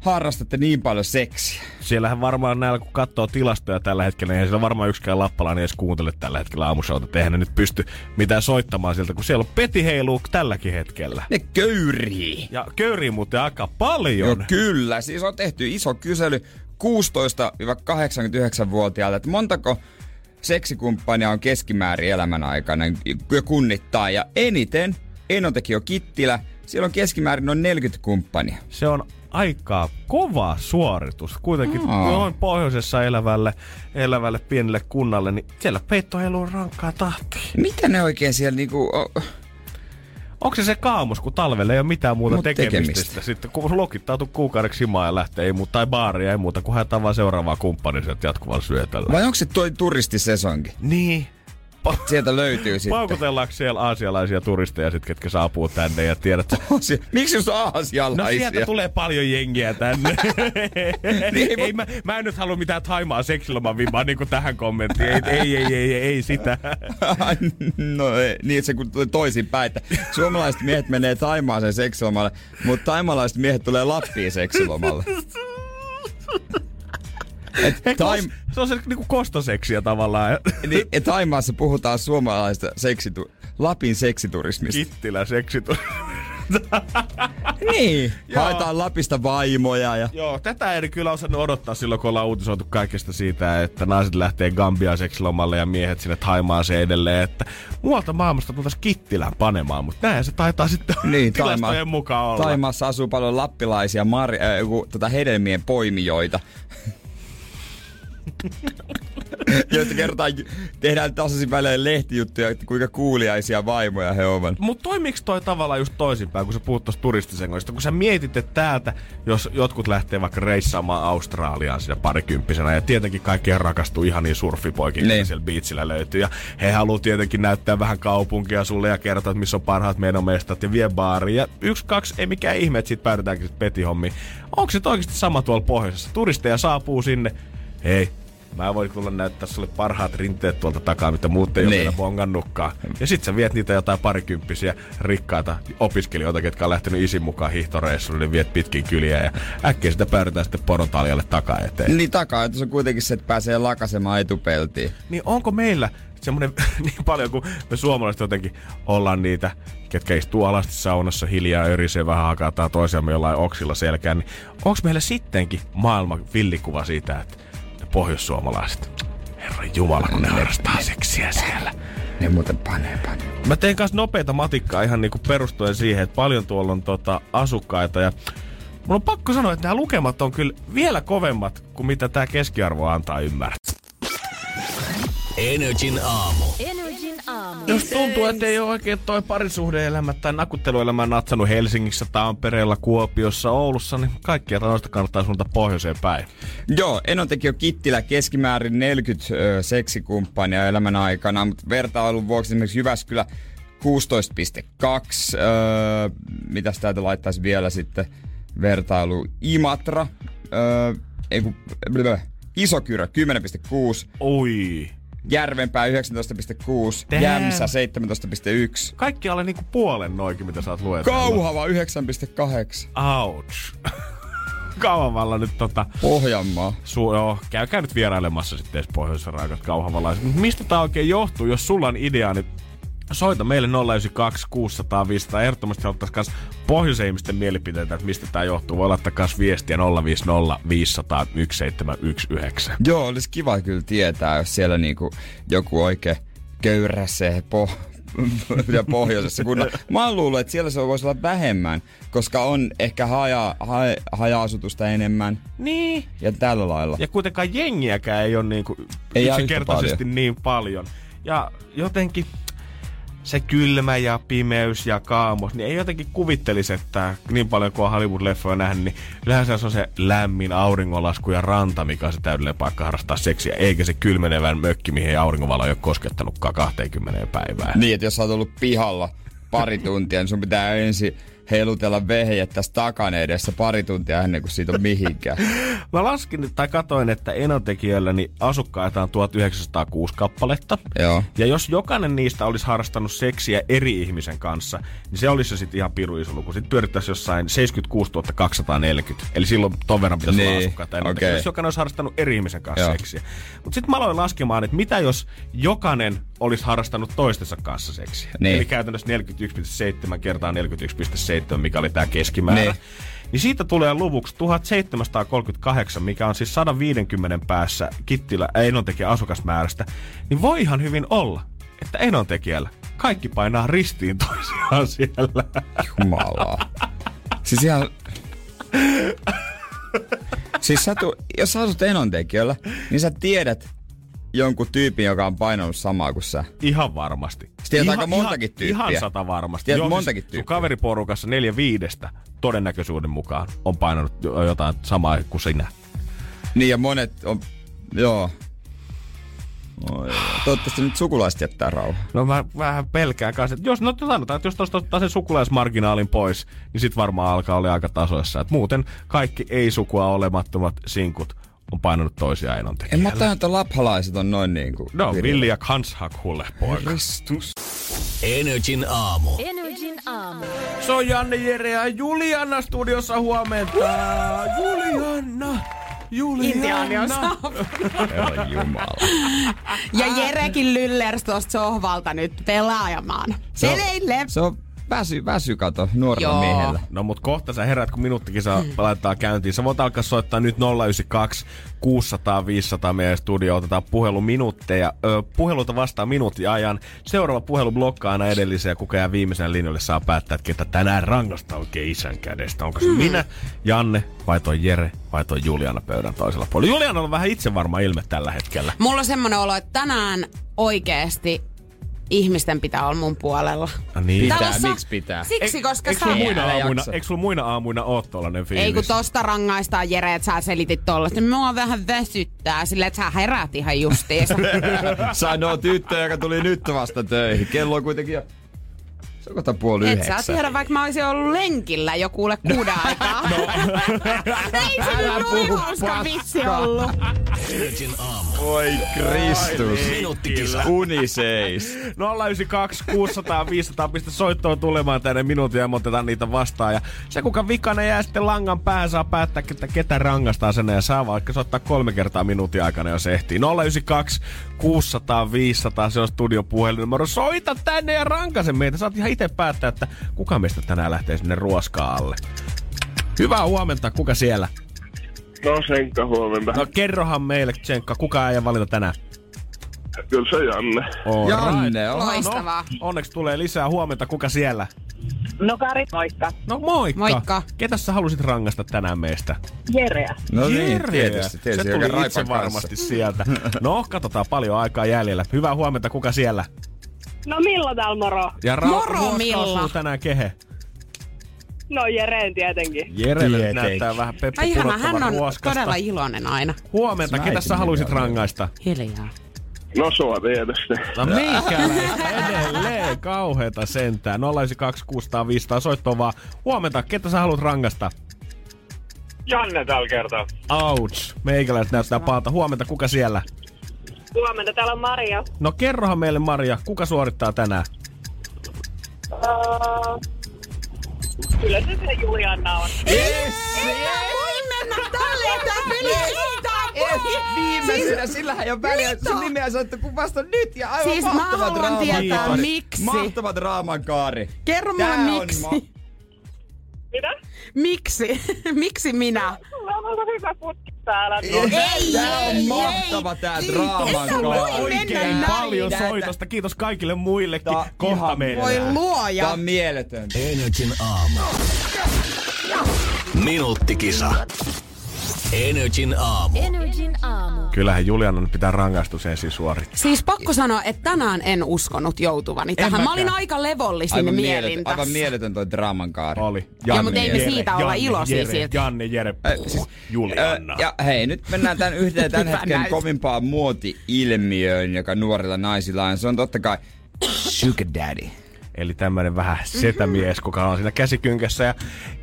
harrastatte niin paljon seksiä. Siellähän varmaan näillä, kun katsoo tilastoja tällä hetkellä, niin siellä varmaan yksikään lappalainen edes kuuntele tällä hetkellä aamushouta. Eihän ne nyt pysty mitään soittamaan sieltä, kun siellä on peti heiluu tälläkin hetkellä. Ne köyrii. Ja köyrii muuten aika paljon. Joo, kyllä. Siis on tehty iso kysely 16-89-vuotiailta, että montako seksikumppania on keskimäärin elämän aikana ja kunnittaa. Ja eniten Enotekio Kittilä, siellä on keskimäärin noin 40 kumppania. Se on aika kova suoritus. Kuitenkin Aa. noin pohjoisessa elävälle, elävälle pienelle kunnalle, niin siellä peittoheilu on rankkaa tahtia. Mitä ne oikein siellä niinku... O- Onko se se kaamus, kun talvella ei ole mitään muuta Mut tekemistä. tekemistä. Sitten kun lokittautuu kuukaudeksi himaan ja lähtee, ei muuta, tai baaria, ei muuta, kun haetaan vaan seuraavaa kumppania sieltä jatkuvalla syötöllä. vai onko se toi turistisesonki? Niin. Pa- Sieltä löytyy sitten. Paukutellaanko siellä aasialaisia turisteja sit, ketkä saapuu tänne ja tiedät, Aasia- Miksi just No aasialaisia? sieltä tulee paljon jengiä tänne. Niin, ei, mä, mä en nyt halua mitään Taimaa seksiloman vimaa niin kuin tähän kommenttiin. Ei, ei, ei, ei, ei, ei sitä. no ei, niin, se kun tulee toisinpäin, että suomalaiset miehet menee Taimaaseen seksilomalle, mutta taimalaiset miehet tulee Lappiin seksilomalle. Et Hei, taim, se on se niinku kostoseksiä tavallaan. niin, et Taimaassa puhutaan suomalaista seksitu, Lapin seksiturismista. Kittilä seksitu. Niin. Joo. Haetaan Lapista vaimoja ja... Joo, tätä ei kyllä osannut odottaa silloin, kun ollaan uutisoitu kaikesta siitä, että naiset lähtee Gambiaan seksilomalle ja miehet sinne Taimaaseen edelleen, että muualta maailmasta tultaisiin Kittilään panemaan, mutta näin se taitaa sitten Niin, tilastojen Taima- mukaan olla. Taimaassa asuu paljon lappilaisia mar- äh, tota hedelmien poimijoita. joista kertaa tehdään tasaisin välein lehtijuttuja, että kuinka kuuliaisia vaimoja he ovat. Mutta toimiks toi tavallaan just toisinpäin, kun sä puhut tuosta turistisengoista? Kun sä mietit, että täältä, jos jotkut lähtee vaikka reissaamaan Australiaan siinä parikymppisenä, ja tietenkin kaikki rakastuu ihan niin surfipoikin, Niin. siellä beachillä löytyy. Ja he haluaa tietenkin näyttää vähän kaupunkia sulle ja kertoa, että missä on parhaat meidän mestat ja vie baariin. Ja yksi, kaksi, ei mikään ihme, että siitä päädytäänkin sit petihommiin. Onko se oikeasti sama tuolla pohjoisessa? Turisteja saapuu sinne. Hei, Mä voin tulla näyttää sulle parhaat rinteet tuolta takaa, mitä muut ei ole Niin. vielä bongannutkaan. Ja sit sä viet niitä jotain parikymppisiä rikkaita opiskelijoita, ketkä on lähtenyt isin mukaan hiihtoreissuun, niin viet pitkin kyliä ja äkkiä sitä päädytään sitten porontaljalle takaa eteen. Niin takaa, että se on kuitenkin se, että pääsee lakasemaan etupeltiin. Niin onko meillä semmoinen niin paljon kuin me suomalaiset jotenkin ollaan niitä, ketkä istuu alasti saunassa hiljaa örisee vähän hakataan toisiamme jollain oksilla selkään, niin onko meillä sittenkin maailman villikuva siitä, että pohjoissuomalaiset, herran jumala, kun ne harrastaa seksiä siellä. Ne muuten panee panee. Mä tein kanssa nopeita matikkaa ihan niinku perustuen siihen, että paljon tuolla on tota asukkaita ja Mulla on pakko sanoa, että nämä lukemat on kyllä vielä kovemmat kuin mitä tämä keskiarvo antaa ymmärtää. Energin aamu. Aamu. Jos tuntuu, että ei ole oikein toi parisuhdeelämä tai nakutteluelämä natsannut Helsingissä, Tampereella, Kuopiossa, Oulussa, niin kaikkia noista kannattaa suunta pohjoiseen päin. Joo, Enon teki jo Kittilä keskimäärin 40 ö, seksikumppania elämän aikana, mutta vertailun vuoksi esimerkiksi Jyväskylä 16,2. Öö, mitäs täältä laittaisi vielä sitten vertailu? Imatra, öö, ei kun, blö, Isokyrö 10,6. Oi. Järvenpää 19,6, Damn. Jämsä 17,1, Kaikki alle niinku puolen noikin, mitä sä oot luetellut. Kauhava 9,8, Ouch. Kauhavalla nyt tota... Pohjanmaa. Su- joo, käykää nyt vierailemassa sitten edes pohjoisessa raakat kauhavalaiset. Mut Mistä tää oikein johtuu? Jos sulla on idea, niin soita meille 092 600 500. Ehdottomasti haluttaisiin kans pohjoisen ihmisten mielipiteitä, että mistä tää johtuu. Voi laittaa kans viestiä 050 500 1719. Joo, olisi kiva kyllä tietää, jos siellä niinku joku oikein köyräsee po- ja pohjoisessa. Kun mä luullut, että siellä se voisi olla vähemmän, koska on ehkä haja, haja, haja-asutusta enemmän Niin. ja tällä lailla. Ja kuitenkaan jengiäkään ei ole niinku Ei ihan yksinkertaisesti yhtä niin paljon. Ja jotenkin se kylmä ja pimeys ja kaamos, niin ei jotenkin kuvittelisi, että niin paljon kuin on Hollywood-leffoja nähnyt, niin yleensä se on se lämmin auringonlasku ja ranta, mikä on se täydellinen paikka harrastaa seksiä, eikä se kylmenevän mökki, mihin ei auringonvalo ei ole koskettanutkaan 20 päivää. Niin, että jos sä oot ollut pihalla pari tuntia, niin sun pitää ensin heilutella vehjet tässä takan edessä pari tuntia ennen kuin siitä on mihinkään. Mä laskin tai katoin, että Enotekijöillä niin asukkaita on 1906 kappaletta. Joo. Ja jos jokainen niistä olisi harrastanut seksiä eri ihmisen kanssa, niin se olisi jo sitten ihan piru iso luku. Sitten pyörittäisi jossain 76 240. Eli silloin ton verran pitäisi olla Niin, asukkaita. okei. Okay. Jos jokainen olisi harrastanut eri ihmisen kanssa Joo. seksiä. Mutta sitten mä aloin laskemaan, että mitä jos jokainen olisi harrastanut toistensa kanssa seksiä. Niin. Eli käytännössä 41,7 kertaa 41,7, mikä oli tämä keskimäärä. Niin. Niin siitä tulee luvuksi 1738, mikä on siis 150 päässä Kittilä Enontekijän asukasmäärästä. Niin voi ihan hyvin olla, että Enontekijällä kaikki painaa ristiin toisiaan siellä. Jumala. Siis ihan... Siis sä tu... jos sä asut enontekijöllä, niin sä tiedät jonkun tyypin, joka on painanut samaa kuin sä. Ihan varmasti. ihan, aika montakin ihan, tyyppiä. Ihan sata varmasti. Tiedät Joo, montakin siis tyyppiä. Kaveriporukassa neljä viidestä todennäköisyyden mukaan on painanut jo- jotain samaa kuin sinä. Niin ja monet on... Joo. Oi, toivottavasti nyt sukulaiset jättää rauhaa. No mä vähän pelkään kanssa, että jos, no sanotaan, että jos tuosta ottaa sen sukulaismarginaalin pois, niin sit varmaan alkaa olla aika tasoissa. Et muuten kaikki ei-sukua olemattomat sinkut on painanut toisiaan En mä tajun, että laphalaiset on noin niinku... No, virillä. Villi ja Kanshakhulle, poika. Kristus. Energin aamu. Energin aamu. Se on Janne, Jere ja Juliana studiossa huomenta. Juliana! Juliana! Jumala. Ja Jerekin lyllers tuosta sohvalta nyt pelaajamaan. Se on-! Se on väsy, väsy kato nuorella Joo. miehellä. No mut kohta sä herät, kun minuuttikin saa laittaa käyntiin. Sä voit alkaa soittaa nyt 092 600 500 meidän studio. Otetaan puhelu minuutteja. Ö, puheluta vastaan minuutin ajan. Seuraava puhelu blokkaa aina edellisen ja kuka jää viimeisen linjalle saa päättää, että ketä tänään rangasta oikein isän kädestä. Onko se minä, Janne vai toi Jere vai toi Juliana pöydän toisella puolella. Juliana on vähän itsevarma ilme tällä hetkellä. Mulla on semmoinen olo, että tänään oikeesti ihmisten pitää olla mun puolella. No niin. Pitää, Talossa- miksi pitää? Siksi, koska Eikö sä... sulla muina aamuina, eikö sulla muina aamuina oo tollanen fiilis? Ei kun tosta rangaistaan Jere, että sä selitit tollasta. Mua vähän väsyttää sillä, että sä herät ihan justiinsa. Sanoo tyttö, joka tuli nyt vasta töihin. Kello on kuitenkin jo... Se on kohta puoli Et yhdeksän. sä tiedä, vaikka mä olisin ollut lenkillä jo kuule kuuden aikaa. No. Ei se Älä nyt puhu noin hauska paskaa. vitsi ollut. Energin aamu. Oi Kristus. Minuuttikisa. Uni seis. 092 600 500 pistä soittoa tulemaan tänne minuutin ja me otetaan niitä vastaan. Ja se kuka vikainen jää sitten langan päähän saa päättää, että ketä rangastaa sen ja saa vaikka soittaa kolme kertaa minuutin aikana, jos ehtii. 092 600 500 se on studio puhelinnumero. Soita tänne ja rankase meitä. Saat ihan itse päättää, että kuka meistä tänään lähtee sinne ruoskaan alle. Hyvää huomenta, kuka siellä? No Senkka huomenta. No kerrohan meille, Tsenkka, kuka ei valinta tänään? Kyllä se Janne. All Janne. Loistavaa. No, onneksi tulee lisää huomenta. Kuka siellä? No Kari, moikka. No moikka. Moikka. Ketä sä halusit rangasta tänään meistä? Jereä. No niin, Jereä. tietysti. tietysti Se tuli itse kanssa. varmasti sieltä. No, katsotaan paljon aikaa jäljellä. Hyvää huomenta, kuka siellä? No Milla täällä moro? Ja ra- Moro, ruoska Milla. osuu tänään kehe. No Jereen tietenkin. Jerelle Tietenkin. näyttää vähän peppu Ai ihana, hän on ruoskasta. todella iloinen aina. Huomenta, ketä sä haluaisit rangaista? Hiljaa. No sua tietysti. No meikäläistä edelleen kauheeta sentään. 092 600 500 soittoa vaan. Huomenta, ketä sä haluat rangasta? Janne tällä kertaa. Ouch. Meikäläiset näyttää pahalta. Huomenta, kuka siellä? Huomenta, täällä on Maria. No kerrohan meille Maria, kuka suorittaa tänään? Uh, kyllä se se Julianna on. Voi mennä tälleen tää peli ei tää voi. Viimeisenä, sillähän ei ole väliä. Sun nimeä sanottu kun vasta nyt ja aivan Siis mä mahtava haluan draaman tietää, kaari. miksi. Mahtava draaman kaari. Kerro mulle miksi. Mitä? Miksi? miksi minä? Sulla on aika hyvä putki täällä. Ei, Tää on ei, mahtava tää draaman Sä voi kaari. mennä Oikein näin. paljon Tätä- soitosta. Kiitos kaikille muillekin. Tää Kohta meillä. Voi Tää luoja. on mieletöntä. Energin aamu. Minuuttikisa. Energin aamu. Energin aamu. Kyllähän Julianan pitää rangaistus ensin suorittaa. Siis pakko sanoa, että tänään en uskonut joutuvani tähän. Mä mäkään. olin aika levollisin Aivan mielin aivan mieletön toi draaman kaari. Oli. Joo, mut ei me Jere, siitä olla Janne, iloisia Jere, siitä. Janne, Jere, Äh, puh, siis, Juliana. Ö, ja hei, nyt mennään tämän yhteen tämän hetken näyttö. kovimpaan muoti-ilmiöön, joka nuorilla naisilla on. Se on totta kai sugar daddy. Eli tämmönen vähän setämies, kuka on siinä käsikynkässä. Ja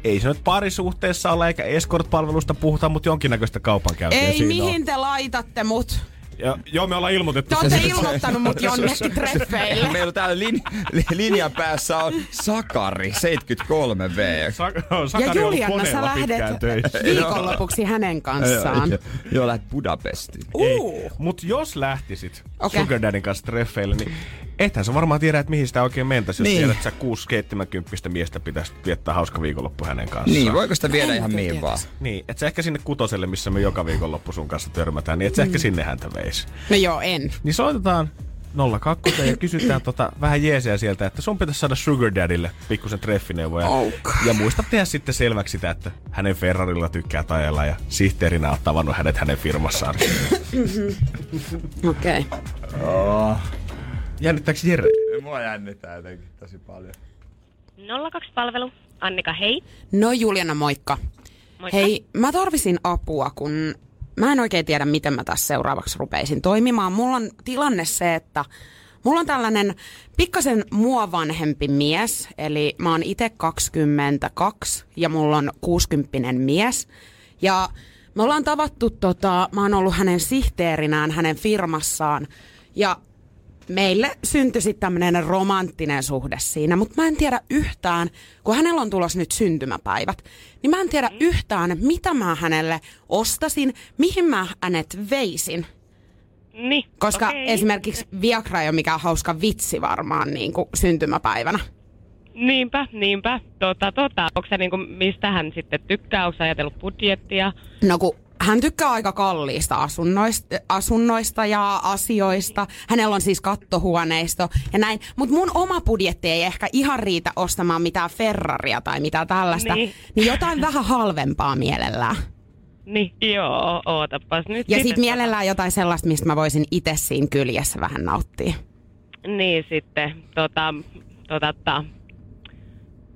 ei se nyt parisuhteessa ole, eikä escort-palvelusta puhuta, mutta jonkinnäköistä kaupankäyntiä Ei, siinä mihin te laitatte mut? on. Ja, joo, me ollaan ilmoitettu. Te olette ilmoittanut mut jonnekin treffeille. Meillä täällä lin, li, linjan päässä on Sakari 73V. Sa- on Ja Sakari ollut Julianna, sä lähdet viikonlopuksi hänen kanssaan. Joo, joo, lähdet Budapestiin. Uu. Mut jos lähtisit okay. Sugar Daddyn kanssa treffeille, niin ethän sä varmaan tiedä, että mihin sitä oikein mentäisi, jos Niin. tiedät, että sä 6 70 miestä pitäisi viettää hauska viikonloppu hänen kanssaan. Niin, voiko sitä viedä En ihan mihin vaan? Niin, että sä ehkä sinne kutoselle, missä me joka viikonloppu sun kanssa törmätään, niin et sä ehkä sinne häntä veisi. No joo, en. Niin soitetaan 02 ja kysytään tota, vähän jeesiä sieltä, että sun pitäisi saada Sugar Daddylle pikkusen treffineuvoja. Oh. Ja muista tehdä sitten selväksi sitä, että hänen Ferrarilla tykkää ajella ja sihteerinä on tavannut hänet hänen firmassaan. Okei. Okay. Jännittääkö Jere? Mua jännittää jotenkin tosi paljon. 02-palvelu. Annika, hei. No Juliana, moikka. Moikka. Hei, mä tarvisin apua, kun mä en oikein tiedä, miten mä tässä seuraavaksi rupeisin toimimaan. Mulla on tilanne se, että mulla on tällainen pikkasen mua vanhempi mies, eli mä oon itse 22 ja mulla on 60 mies. Ja me ollaan tavattu, tota, mä oon ollut hänen sihteerinään hänen firmassaan ja meille syntyi sitten tämmöinen romanttinen suhde siinä, mutta mä en tiedä yhtään, kun hänellä on tulossa nyt syntymäpäivät, niin mä en tiedä yhtään, mitä mä hänelle ostasin, mihin mä hänet veisin. Niin. Koska okei. esimerkiksi Viagra ei ole mikään hauska vitsi varmaan niin kuin syntymäpäivänä. Niinpä, niinpä. Tota, tota, onko se niinku, mistä hän sitten tykkää? Onko ajatellut budjettia? No kun hän tykkää aika kalliista asunnoista, asunnoista ja asioista. Hänellä on siis kattohuoneisto ja näin. Mutta mun oma budjetti ei ehkä ihan riitä ostamaan mitään Ferraria tai mitään tällaista. Niin. Niin jotain vähän halvempaa mielellään. Niin, joo, ootapas nyt. Ja sitten, mielellään jotain sellaista, mistä mä voisin itse siinä kyljessä vähän nauttia. Niin sitten, tota, tota, tota,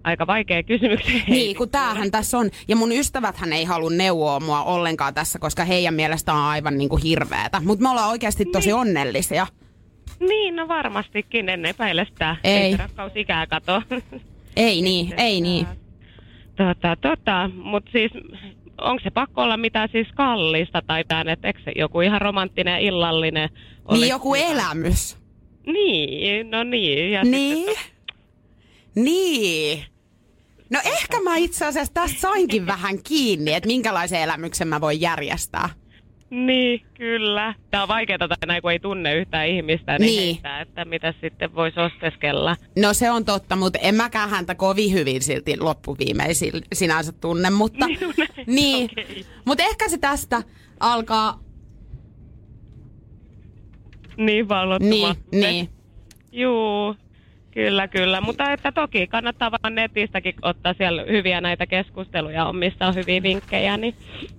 aika vaikea kysymys. Niin, kun tämähän tässä on. Ja mun ystäväthän ei halua neuvoa mua ollenkaan tässä, koska heidän mielestä on aivan niin kuin hirveetä. Mutta me ollaan oikeasti tosi Niin. onnellisia. Niin, no varmastikin, en epäile sitä. Ei. Ei rakkaus ikää kato. Ei niin, ei niin. Tota, tota, mutta siis onko se pakko olla mitään siis kallista tai tän, että eikö se joku ihan romanttinen illallinen Niin joku elämys. Niin, no niin. Ja Niin. Sitten, Niin. No ehkä mä itse asiassa tästä sainkin vähän kiinni, että minkälaisen elämyksen mä voin järjestää. niin, kyllä. Tämä on vaikeaa näin, kun ei tunne yhtään ihmistä, niin, Niin. Heitä, että mitä sitten voisi osteskella. No se on totta, mutta en mäkään häntä kovin hyvin silti loppuviimeisin sinänsä tunne, mutta Niin, no niin. okei. Mutta ehkä se tästä alkaa, Niin vallottumaan. niin, niin. Juu, kyllä, kyllä. Mutta että toki kannattaa vaan netistäkin ottaa siellä hyviä näitä keskusteluja on, missä on hyviä vinkkejä. Niin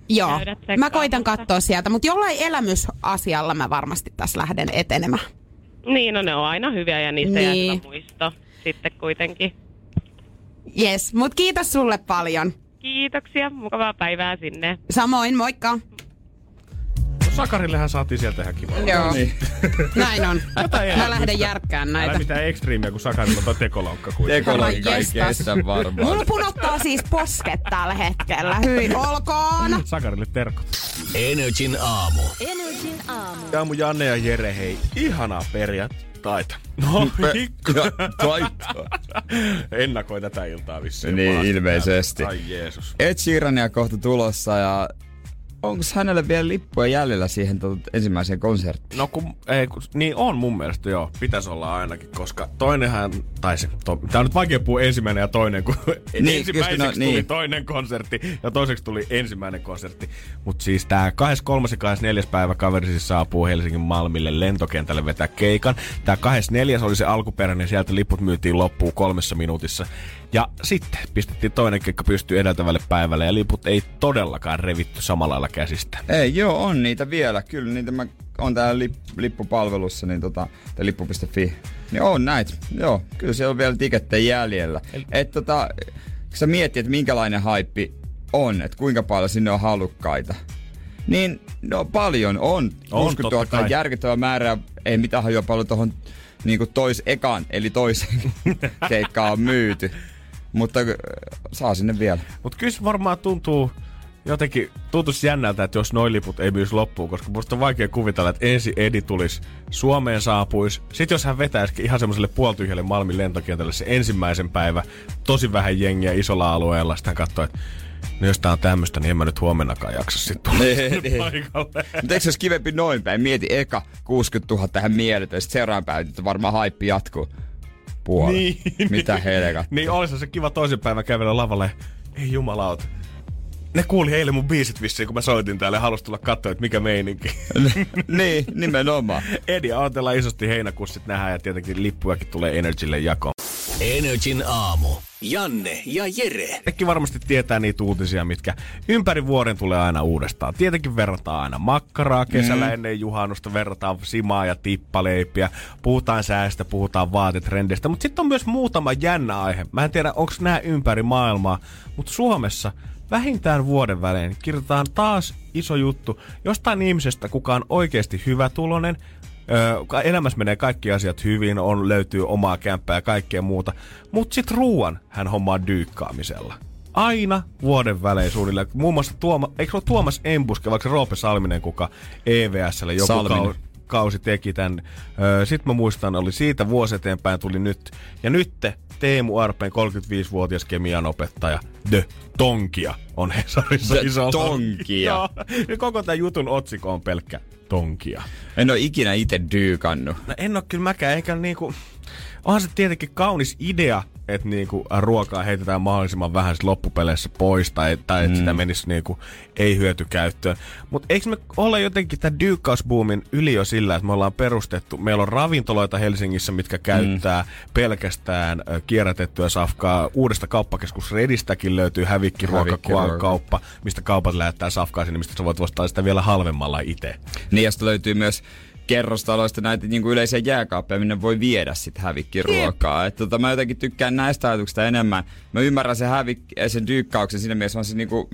Joo, mä koitan katsoa sieltä, mutta jollain elämysasialla mä varmasti tässä lähden etenemään. Niin, no ne on aina hyviä ja niistä jää Niin. hyvä muisto sitten kuitenkin. Yes, mut kiitos sulle paljon. Kiitoksia, mukavaa päivää sinne. Samoin, moikka. Sakarillehän saatiin sieltä ihan kiva. Joo, Niin. näin on. Mä lähden järkkään Älä näitä. mitään ekstriimiä, kun Sakarilla on toi tekolaukka kuitenkin. Tekoloikka ei kestä varmaan. Mulla punottaa siis posket tällä hetkellä. Hyi olkoon. Sakarille terkut. Energin aamu. Energin aamu. Aamu Janne ja Jere, hei, ihanaa perjantaita. No, pikku. Ennakoi tätä iltaa vissiin. Niin, ilmeisesti. Ai Jeesus. Ed Sheerania kohta tulossa ja onko hänelle vielä lippuja jäljellä siihen tot, ensimmäiseen konserttiin? No kun, ei, kun, niin on mun mielestä joo, pitäisi olla ainakin, koska toinenhan, tai se, to, tää on nyt vaikea puhua ensimmäinen ja toinen, kun Niin, ensimmäiseksi kyllä, no, tuli niin. toinen konsertti ja toiseksi tuli ensimmäinen konsertti. Mutta siis tää 23. ja 24. päivä kaveri siis saapuu Helsingin Malmille lentokentälle vetää keikan. Tää 24. oli se alkuperäinen, sieltä liput myytiin loppuun kolmessa minuutissa. Ja sitten pistettiin toinen keikka pystyy edeltävälle päivälle ja liput ei todellakaan revitty samalla lailla käsistä. Ei, joo, on niitä vielä. Kyllä niitä mä on täällä lip, lippupalvelussa, niin tota, tai lippu.fi. Niin on näitä. Joo, kyllä siellä on vielä tikettejä jäljellä. Et tota, kun sä mietit, että minkälainen haippi on, että kuinka paljon sinne on halukkaita. Niin, no paljon on. 60 totta 000 kai. on järkyttävä määrä. Ei mitään hajua paljon tuohon niin tois ekan, eli toisen keikkaan on myyty. Mutta äh, saa sinne vielä. Mutta kyllä varmaan tuntuu jotenkin, tuntuisi jännältä, että jos noin liput ei myys loppuun, koska musta on vaikea kuvitella, että ensi Edi tulisi Suomeen saapuisi. Sitten jos hän vetäisikin ihan semmoiselle puoltyhjälle Malmin lentokentälle se ensimmäisen päivä, tosi vähän jengiä isolla alueella, sitten hän katsoo, että no jos tää on tämmöistä, niin en mä nyt huomennakaan jaksa sitten tulla Niin, niin. paikalle. Mutta eikö se olisi kivempi noin päin? Mieti eka 60 000 tähän mieletön, sitten seuraavan päivän, että varmaan haippi jatkuu. Puoli. Niin, Mitä niin. helkat. Niin olisi se kiva toisen päivän kävellä lavalle. Ei jumalauta. Ne kuuli eilen mun biisit vissiin, kun mä soitin täällä ja halusi tulla katsoa, että mikä meininki. niin, nimenomaan. Edi odotellaan isosti heinäkuussa sit nähdään ja tietenkin lippujakin tulee Energylle jakoon. Energin aamu. Janne ja Jere. Kaikki varmasti tietää niitä uutisia, mitkä ympäri vuoden tulee aina uudestaan. Tietenkin verrataan aina makkaraa kesällä mm. ennen juhannusta, verrataan simaa ja tippaleipiä, puhutaan säästä, puhutaan vaatetrendeistä, mutta sitten on myös muutama jännä aihe. Mä en tiedä, onko nämä ympäri maailmaa, mutta Suomessa vähintään vuoden välein kirjoitetaan taas iso juttu jostain ihmisestä, kuka on oikeasti hyvätulonen, Öö, elämässä menee kaikki asiat hyvin, on löytyy omaa kämppää ja kaikkea muuta. Mutta sitten ruuan hän hommaa dyykkaamisella. Aina vuoden välein suunnilleen. Muun muassa Tuoma, eikö ole Tuomas Embuske, vaikka Roope Salminen, kuka EVSlle joku Salminen. kau, kausi teki tämän. Öö, Sitten mä muistan, oli siitä vuosi eteenpäin tuli nyt. Ja nyt Teemu Arpeen 35-vuotias kemian opettaja, The Tonkia, on Hesarissa The isolla. Tonkia. Joo. Koko tämän jutun otsikko on pelkkä Tonkia. En ole ikinä itse dyykannut. No en oo kyllä mäkään, eikä niinku... Onhan se tietenkin kaunis idea, että niinku ruokaa heitetään mahdollisimman vähän loppupeleissä pois tai, tai että Mm. sitä menisi niinku ei hyötykäyttöön. Mutta eikö me olla jotenkin tämän dyykkausbuumin yli jo sillä, että me ollaan perustettu, meillä on ravintoloita Helsingissä, mitkä käyttää Mm. pelkästään kierrätettyä safkaa. Uudesta kauppakeskus Redistäkin löytyy Hävikkiruoka. hävikkiruokakauppa, mistä kaupat lähettää safkaa sinne, mistä sä voit ostaa sitä vielä halvemmalla itse. Niin, ja löytyy myös kerrostaloista näitä niin kuin yleisiä jääkaappeja, minne voi viedä sit hävikkiruokaa. Et, tota, mä jotenkin tykkään näistä ajatuksista enemmän. Mä ymmärrän sen, hävik- sen dyykkauksen siinä mielessä, on se niinku,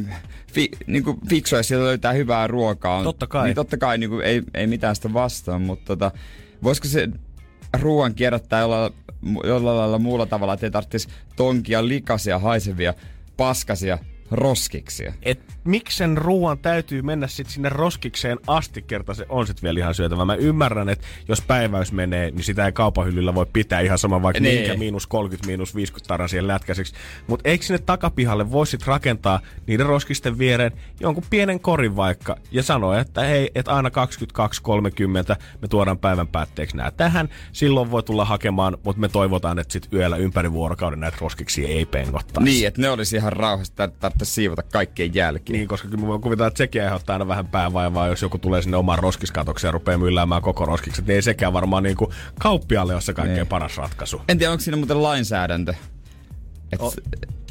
fi, niinku fiksu, ja siellä löytää hyvää ruokaa. Totta kai. Niin totta kai niinku, ei, ei mitään sitä vastaan, mutta tota, voisiko se ruoan kierrättää jollain, jollain lailla muulla tavalla, että ei tarvitsisi tonkia likaisia, haisevia, paskasia roskiksia. et miksi sen ruoan täytyy mennä sit sinne roskikseen asti, kerta se on sit vielä ihan syötävä. Mä ymmärrän, että jos päiväys menee, niin sitä ei kaupahyllyllä voi pitää ihan sama vaikka Niin. minkä miinus 30, miinus 50 taran siihen lätkäiseksi. Mutta eikö sinne takapihalle voi sit rakentaa niiden roskisten viereen jonkun pienen korin vaikka ja sanoa, että hei, että aina 22.30 me tuodaan päivän päätteeksi nää tähän. Silloin voi tulla hakemaan, mutta me toivotaan, että sit yöllä ympäri vuorokauden näitä roskiksia ei pengottaisi. Niin, että ne olisi ihan rauhassa, että tarvitsisi siivota kaikkien jälkeen. Niin, koska kyllä mä voin kuvitella, että sekin aiheuttaa aina vähän päävaivaa, jos joku tulee sinne oman roskiskatokseen ja rupeaa mylläämään koko roskikset, niin ei sekään varmaan niin kuin kauppialle ole se kaikkein Niin. paras ratkaisu. En tiedä, onko siinä muuten lainsäädäntö. Et, O-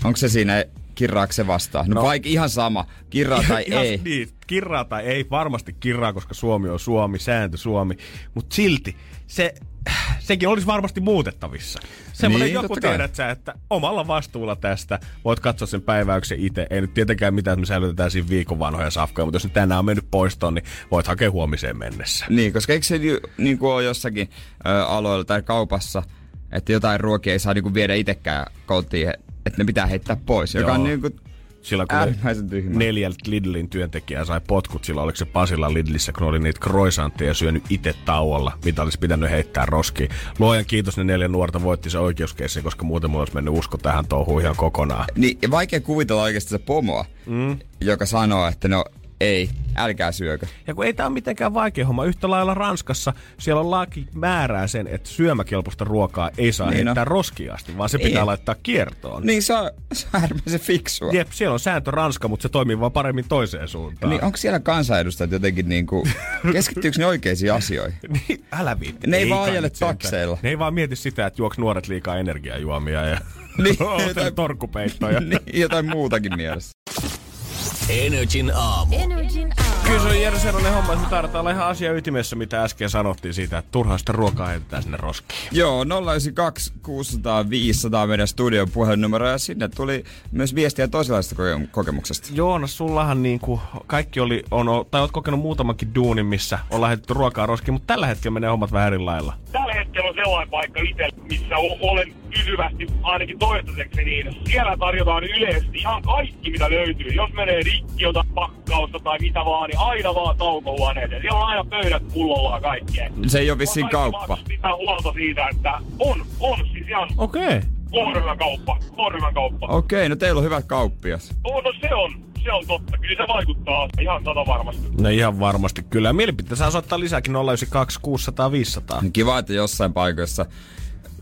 onko se siinä, kirraako se vastaan? No, No. no vaikka ihan sama, kirraa tai Ihan- ei. Niin, kirraa tai ei, varmasti kirraa, koska Suomi on Suomi, sääntö Suomi, mutta silti se, sekin olisi varmasti muutettavissa. Semmoinen Niin, joku tiedät sä, että omalla vastuulla tästä voit katsoa sen päiväyksen itse. Ei nyt tietenkään mitään, että me säilytetään siinä viikon vanhoja safkoja, mutta jos nyt tänään on mennyt poistoon, niin voit hakea huomiseen mennessä. Niin, koska eikö se niin kuin ole jossakin ö, aloilla tai kaupassa, että jotain ruokia ei saa niin kuin viedä itsekään kotiin, että ne pitää heittää pois, joka Joo. on niin kuin Sillä kun äärimmäisen tyhmä. neljältä Lidlin työntekijää sai potkut sillä, oliko se Pasilla Lidlissä, kun oli niitä croissantteja syönyt itse tauolla, mitä olisi pitänyt heittää roskiin. Luojan kiitos, ne neljä nuorta voitti se oikeuskeissi, koska muuten mulla olisi mennyt usko tähän touhuun ihan kokonaan. Niin, ja vaikea kuvitella oikeasti se pomoa, mm. joka sanoo, että no ei, älkää syökö. Ja kun ei tämä ole mitenkään vaikea homma, yhtä lailla Ranskassa siellä on laki määrää sen, että syömäkelpoista ruokaa ei saa Niin heittää roskiasti, vaan se Ei. pitää laittaa kiertoon. Niin se on, se on äärimmäisen fiksua. Jep, siellä on sääntö Ranska, mutta se toimii vaan paremmin toiseen suuntaan. Niin onko siellä kansanedustajat jotenkin niinku, keskittyykö ne oikeisiin asioihin? Niin, älä viitti. Ne ei vaan kai ajele takseilla. Ne ei vaan mieti sitä, että juoks nuoret liikaa energiajuomia ja Niin, niin, jotain- torkkupeittoja. niin, jotain muutakin mielessä. Energin aamu. Energin aamu. Kyllä se on Jere sellainen homma, että me taidetaan olla ihan asia ytimessä, mitä äsken sanottiin siitä, että turhaa sitä ruokaa heitetään sinne roskiin. Joo, 092 600 500 meidän studion puhelinnumero ja sinne tuli myös viestiä toisenlaisesta koke- kokemuksesta. Joonas, sullahan niinku kaikki oli, on, tai oot kokenut muutamankin duunin, missä on lähetetty ruokaa roskiin, mutta tällä hetkellä menee hommat vähän eri lailla. Hetkellä on sellainen paikka itse, missä olen pysyvästi ainakin toistaiseksi, niin siellä tarjotaan yleisesti ihan kaikki, mitä löytyy. Jos menee rikki, jota pakkausta tai mitä vaan, niin aina vaan taukohuoneeseen. Siellä on aina pöydät pullollaan kaikkea. Se ei ole vissiin kauppa. pitää huolta siitä, että on, on siis ihan Okei. Okay. kauppa, kohryhmän kauppa. Okei, no teillä on hyvät kauppias. Oh, no se on, se on totta. Kyllä se vaikuttaa ihan sata varmasti. No ihan varmasti kyllä. Mielipiteitä saa soittaa lisääkin 092 600 500. Kiva, että jossain paikoissa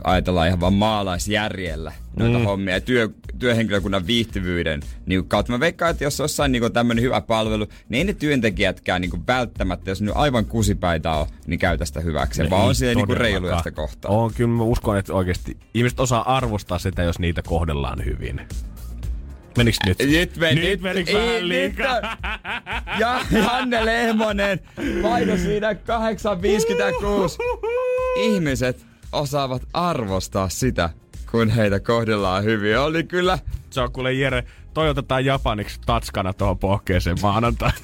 ajatellaan ihan vaan maalaisjärjellä noita mm. hommia ja työ, työhenkilökunnan viihtyvyyden niin kautta. Mä veikkaan, että jos jossain niin tämmöinen hyvä palvelu, niin ei ne työntekijätkään niin välttämättä, jos ne aivan kusipäitä on, niin käytä sitä hyväksi. vaan on siellä niin reiluja sitä kohtaa. On, kyllä mä uskon, että oikeasti ihmiset osaa arvostaa sitä, jos niitä kohdellaan hyvin. Menikö nyt? Nyt meni. Nyt menikö ei, vähän liikaa? Ja Janne Lehmonen, paino siinä 856. Ihmiset osaavat arvostaa sitä, kun heitä kohdellaan hyvin. Oli kyllä Se on kuule Jere, toi otetaan japaniksi tatskana tuohon pohkeeseen maanantaina.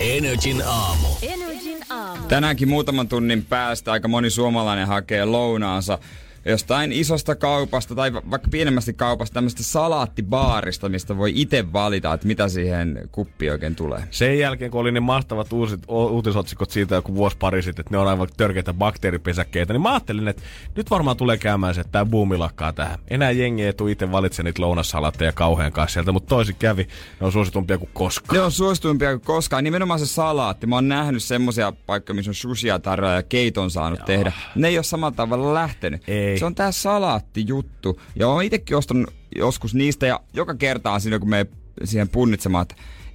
Energin aamu. Energin aamu. Tänäänkin muutaman tunnin päästä aika moni suomalainen hakee lounaansa jostain isosta kaupasta tai va- vaikka pienemmästä kaupasta, tämmöistä salaattibaarista, mistä voi itse valita, että mitä siihen kuppiin oikein tulee. Sen jälkeen, kun oli ne mahtavat uusit, uutisotsikot siitä joku vuosi pari sitten, että ne on aivan törkeitä bakteeripesäkkeitä, niin mä ajattelin, että nyt varmaan tulee käymään se, että tämä buumi lakkaa tähän. Enää jengi ei tule itse valitse niitä lounassalaatteja kauhean kanssa sieltä, mutta toisin kävi. Ne on suositumpia kuin koskaan. Ne on suosituimpia kuin koskaan. Nimenomaan se salaatti. Mä oon nähnyt semmosia paikkoja, missä on sushia tarjolla ja keiton saanut tehdä. Ne ei ole samalla tavalla lähtenyt. Ei. Ei. Se on tää salaattijuttu. Ja mä oon itekin ostanut joskus niistä ja joka kerta on siinä, kun me siihen punnitsemaan, että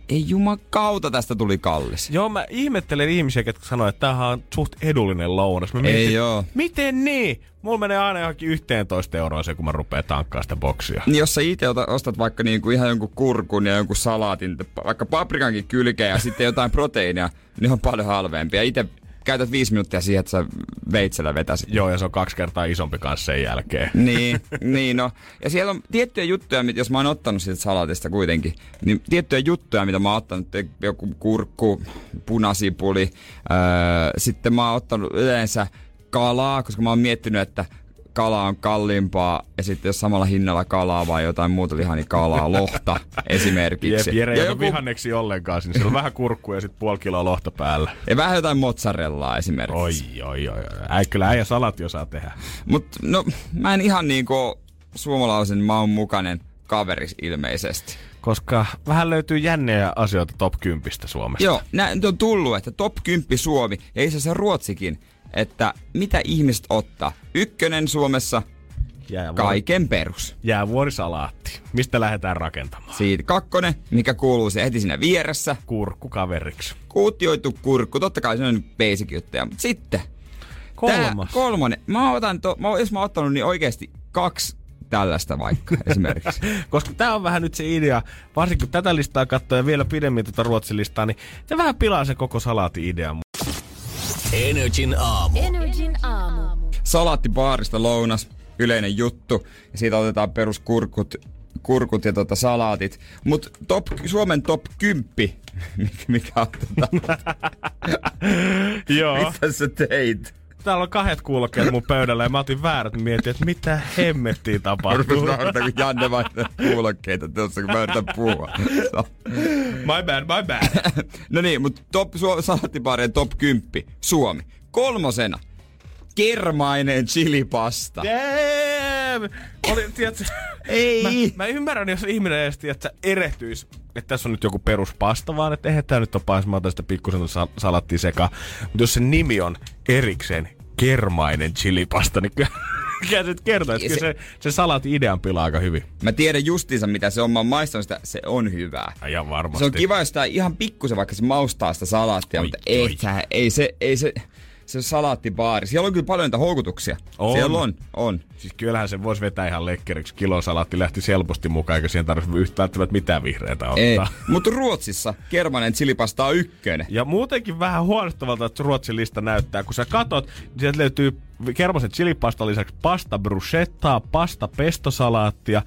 ei jumakauta, tästä tuli kallis. Joo, mä ihmettelen ihmisiä, jotka sanoo, että tämähän on suht edullinen lounas. Mä Ei joo. Miten niin? Mulla menee aina johonkin 11 euroa se, kun mä rupean tankkaa sitä boksia. Niin jos sä itse ostat vaikka niinku ihan jonkun kurkun ja jonkun salaatin, vaikka paprikankin kylkeä ja sitten jotain proteiinia, niin on paljon halvempia. Itse käytät viisi minuuttia siihen, että sä veitsellä vetäisit. Joo, ja se on kaksi kertaa isompi kanssa sen jälkeen. Niin, niin no. Ja siellä on tiettyjä juttuja, jos mä oon ottanut siitä salatista kuitenkin, niin tiettyjä juttuja, mitä mä oon ottanut, joku kurkku, punasipuli, öö, sitten mä oon ottanut yleensä kalaa, koska mä oon miettinyt, että kala on kalliimpaa ja sitten jos samalla hinnalla kalaa vai jotain muuta lihaa, niin kalaa, lohta esimerkiksi. Jep, Jere ei ja, joku, vihanneksi ollenkaan sinne. On vähän kurkkua ja sitten puoli kiloa lohta päällä. ja vähän jotain mozzarellaa esimerkiksi. Oi, oi, oi. Äi, kyllä äijä salatti osaa tehdä. Mut no, mä en ihan niinku suomalaisen maun mukainen kaveri ilmeisesti. Koska vähän löytyy jännejä asioita top 10 Suomesta. Joo, näin on tullut, että top 10 Suomi ja itse asiassa Ruotsikin, että mitä ihmiset ottaa. Ykkönen Suomessa, Jäävuori, kaiken perus. jäävuorisalaatti. Mistä lähdetään rakentamaan? Siitä kakkonen, mikä kuuluu se heti siinä vieressä. Kurkku kaveriksi. Kuutioitu kurkku, totta kai se on basic juttuja. Mutta sitten, Kolmas. Tää, kolmonen. Mä otan to, mä, jos mä oon ottanut, niin oikeasti kaksi tällaista vaikka esimerkiksi. Koska tämä on vähän nyt se idea, varsinkin kun tätä listaa katsoo ja vielä pidemmin tuota Ruotsin listaa, niin se vähän pilaa se koko salaati-idea. Energin aamu. Energin aamu. Salaattibaarista lounas, yleinen juttu. Ja siitä otetaan peruskurkut kurkut ja tota salaatit. Mut top, Suomen top 10, mikä, mikä on tota, Joo. mitä sä teit? Täällä on kahdet kuulokkeet mun pöydällä ja mä otin väärät mietin, että mitä hemmettiin tapahtuu. Rupes naurata, kun Janne vaihtaa kuulokkeita tuossa, kun mä yritän puhua. No. My bad, my bad. No niin, mutta top, salaattibaarien top 10, Suomi. Kolmosena, kermainen chilipasta. Damn! Oli, tiedätkö, Ei. Mä, mä, ymmärrän, jos ihminen edes tiedätkö, erehtyisi, että tässä on nyt joku peruspasta, vaan että eihän tää nyt ole paas, mä otan sitä pikkusen sa- salattia sekaan. Mutta jos se nimi on erikseen kermainen chilipasta, niin kyllä, kyllä se nyt kertoo, että Ja se, se salati idean pilaa aika hyvin. Mä tiedän justiinsa, mitä se on. Mä oon maistanut sitä. Se on hyvää. Ihan varmasti. Se on kiva, jos tää ihan pikkusen vaikka se maustaa sitä salaattia, Oi, mutta oi. ei, ei se, ei se, se salaattibaari. Siellä on kyllä paljon niitä houkutuksia. On. Siellä on, on. Siis kyllähän se voisi vetää ihan lekkeriksi. Kilosalaatti lähti helposti mukaan, eikä siihen tarvitse yhtä välttämättä mitään vihreätä ottaa. Ei. Mutta Ruotsissa kermanen chilipasta on ykkönen. Ja muutenkin vähän huolestuttavalta, että Ruotsin lista näyttää. Kun sä katot, niin sieltä löytyy kermasen chilipasta lisäksi pasta bruschettaa, pasta pestosalaattia.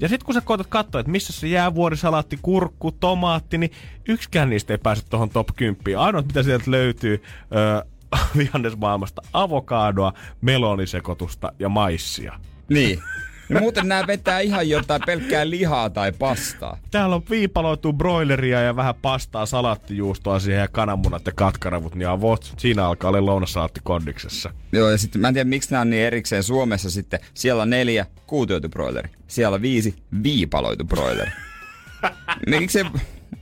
Ja sitten kun sä koetat katsoa, että missä se jäävuorisalaatti, kurkku, tomaatti, niin yksikään niistä ei pääse tuohon top 10. Ainoa, mitä sieltä löytyy öö, vihannesmaailmasta, avokadoa, melonisekotusta ja maissia. Niin. Ja muuten nämä vetää ihan jotain pelkkää lihaa tai pastaa. Täällä on viipaloitu broileria ja vähän pastaa, salattijuustoa siihen ja kananmunat ja katkaravut, niin avot. Siinä alkaa olla lounasalaatti kondiksessa. Joo, ja sitten mä en tiedä, miksi nämä on niin erikseen Suomessa sitten. Siellä on neljä kuutioitu broileri. Siellä on viisi viipaloitu broileri. miksi se...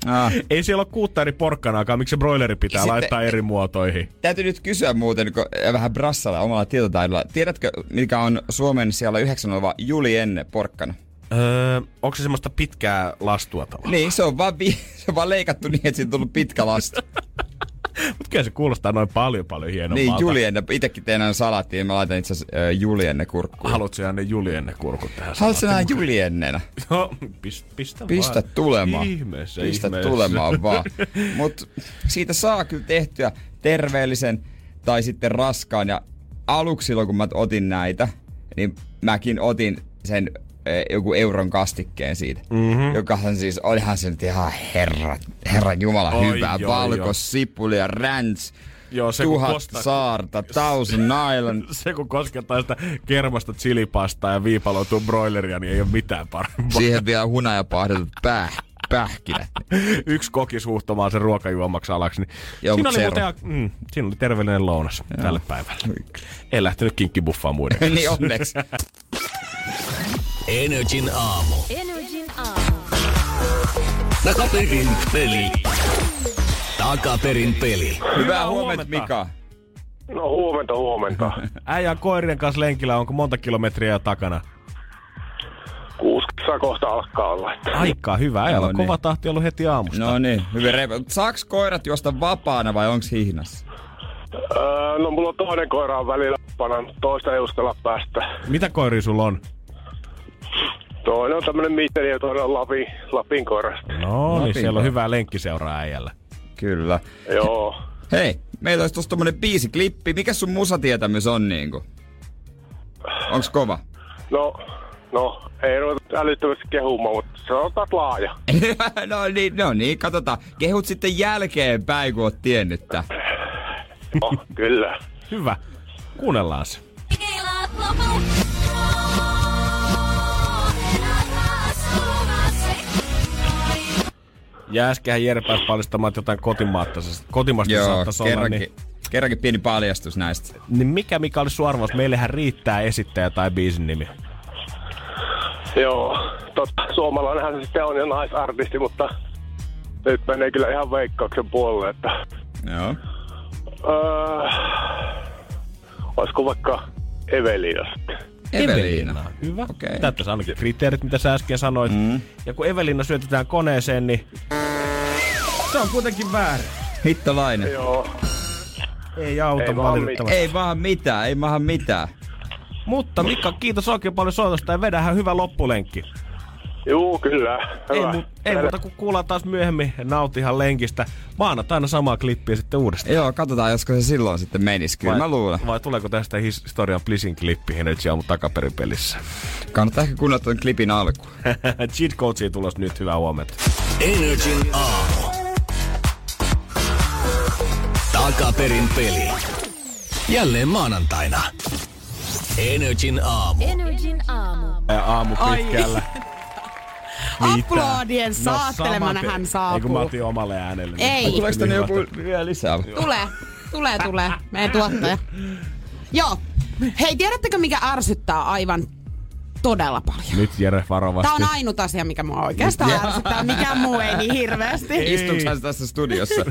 Ah. Ei siellä ole kuutta eri porkkanaakaan, miksi se broileri pitää Sitten- laittaa eri muotoihin. Täytyy nyt kysyä muuten kun, ja vähän brassalla omalla tietotaidolla. Tiedätkö, mikä on Suomen siellä yhdeksän oleva Juli Enne porkkana? Öö, onko se semmoista pitkää lastua tavallaan? Niin, se on vaan, vi- se on vaan leikattu niin, että siitä on tullut pitkä lastu. Mutta kyllä se kuulostaa noin paljon paljon hienommalta. niin, Juli Enne. Itekin teen aina salaattia ja mä laitan itse asiassa äh, Juli Enne kurkkuun. Haluatko sä ne Juli ennen kurkut tähän Haluatko sä nähdä salaattiin? Juli Ennenä? Joo, pist, pistä, Pistä vaan. tulemaan. Ihmeessä, Pistä ihmeessä. tulemaan vaan. Mutta siitä saa kyllä tehtyä terveellisen tai sitten raskaan. Ja aluksi silloin kun mä otin näitä, niin mäkin otin sen joku euron kastikkeen siitä. Mm-hmm. Jokahan siis, olihan se nyt ihan herra, herra jumala Oi, hyvää. joo, Valkosipulia, ranch, Joo, se tuhat kostaa- saarta, thousand island. Se kun koskettaa sitä kermasta chilipastaa ja viipaloituu broileria, niin ei ole mitään parempaa. Siihen vielä hunajapahdetut päh, pähkinät. Yksi koki suhtomaan sen ruokajuomaksi alaksi. Niin Joo, siinä, oli muuten, mm, siinä oli terveellinen lounas tälle päivälle. Ei lähtenyt kinkkibuffaan muiden niin onneksi. Energin aamu. Energin aamu. Takaperin peli. Takaperin peli. Hyvää huomenta. Mika. No huomenta, huomenta. Äijä koirien kanssa lenkillä, onko monta kilometriä jo takana? Kuusi saa kohta alkaa olla. Aikaa hyvä, äijällä No niin. kova tahti ollut heti aamusta. No niin, hyvin reipa. Saaks koirat juosta vapaana vai onks hihnassa? Öö, no mulla on toinen koira on välillä mutta toista ei uskalla päästä. Mitä koiria sulla on? Toinen on tämmönen mitteli ja toinen on Lapin, Lapin koira. sitten. No niin, Lapin siellä on hyvää lenkkiseuraa äijällä. Kyllä. Joo. Hei, meillä olisi tossa tommonen biisiklippi. Mikä sun musatietämys on niinku? Onks kova? No, no, ei ruveta älyttömästi kehumaan, mutta sanotaan että laaja. no niin, no niin, katsotaan. Kehut sitten jälkeenpäin, kun oot tiennyt tää. No, kyllä. Hyvä. Kuunnellaan se. Ja äskenhän Jere pääsi paljastamaan jotain kotimaasta, kotimaasta Joo, saattaisi olla, kerrankin, niin, kerrankin pieni paljastus näistä. niin mikä, mikä olisi sun arvaus? Meillähän riittää esittäjä tai biisin nimi. Joo, totta. Suomalainenhan se sitten on jo naisartisti, mutta nyt menee kyllä ihan veikkauksen puolelle, että... Joo. Öö, olisiko vaikka Evelina sitten? Evelina. Hyvä. Okei. Okay. Täyttäisi ainakin kriteerit, mitä sä äsken sanoit. Mm. Ja kun Evelina syötetään koneeseen, niin se on kuitenkin väärin. Hittolainen. Joo. Ei auta Ei vaan valitettavasti. Ei vaan mitään, ei maahan mitään. Mutta Mikka, kiitos oikein paljon soitosta ja vedähän hyvä loppulenkki. Juu, kyllä. Ei, Hyvä. mu- ei muuta kuin kuullaan taas myöhemmin ja nautihan lenkistä. Maanantaina samaa klippiä sitten uudestaan. Joo, katsotaan, josko se silloin sitten menisi. Kyllä mä luulen. Vai tuleeko tästä his- historian Blisin klippi Energy Aamu takaperin pelissä? Kannattaa ehkä kuunnella tuon klipin alku. Cheat Coachia tulos nyt, hyvää huomenta. Energin aamu. Takaperin peli. Jälleen maanantaina. Energin aamu. Energin aamu. Ja aamu pitkällä. Aplodien saattelemana samaten. hän Ei kun mä saapuu. otin omalle äänelle. Ei. Tuleeko tänne joku vielä lisää? Tulee, tulee, tulee. Meidän tuottaja. Joo. Hei, tiedättekö mikä ärsyttää aivan todella paljon? Nyt Jere varovasti. Tämä on ainut asia, mikä mua oikeastaan ärsyttää. Mikään muu ei niin hirveästi. Istuuko hän tässä studiossa?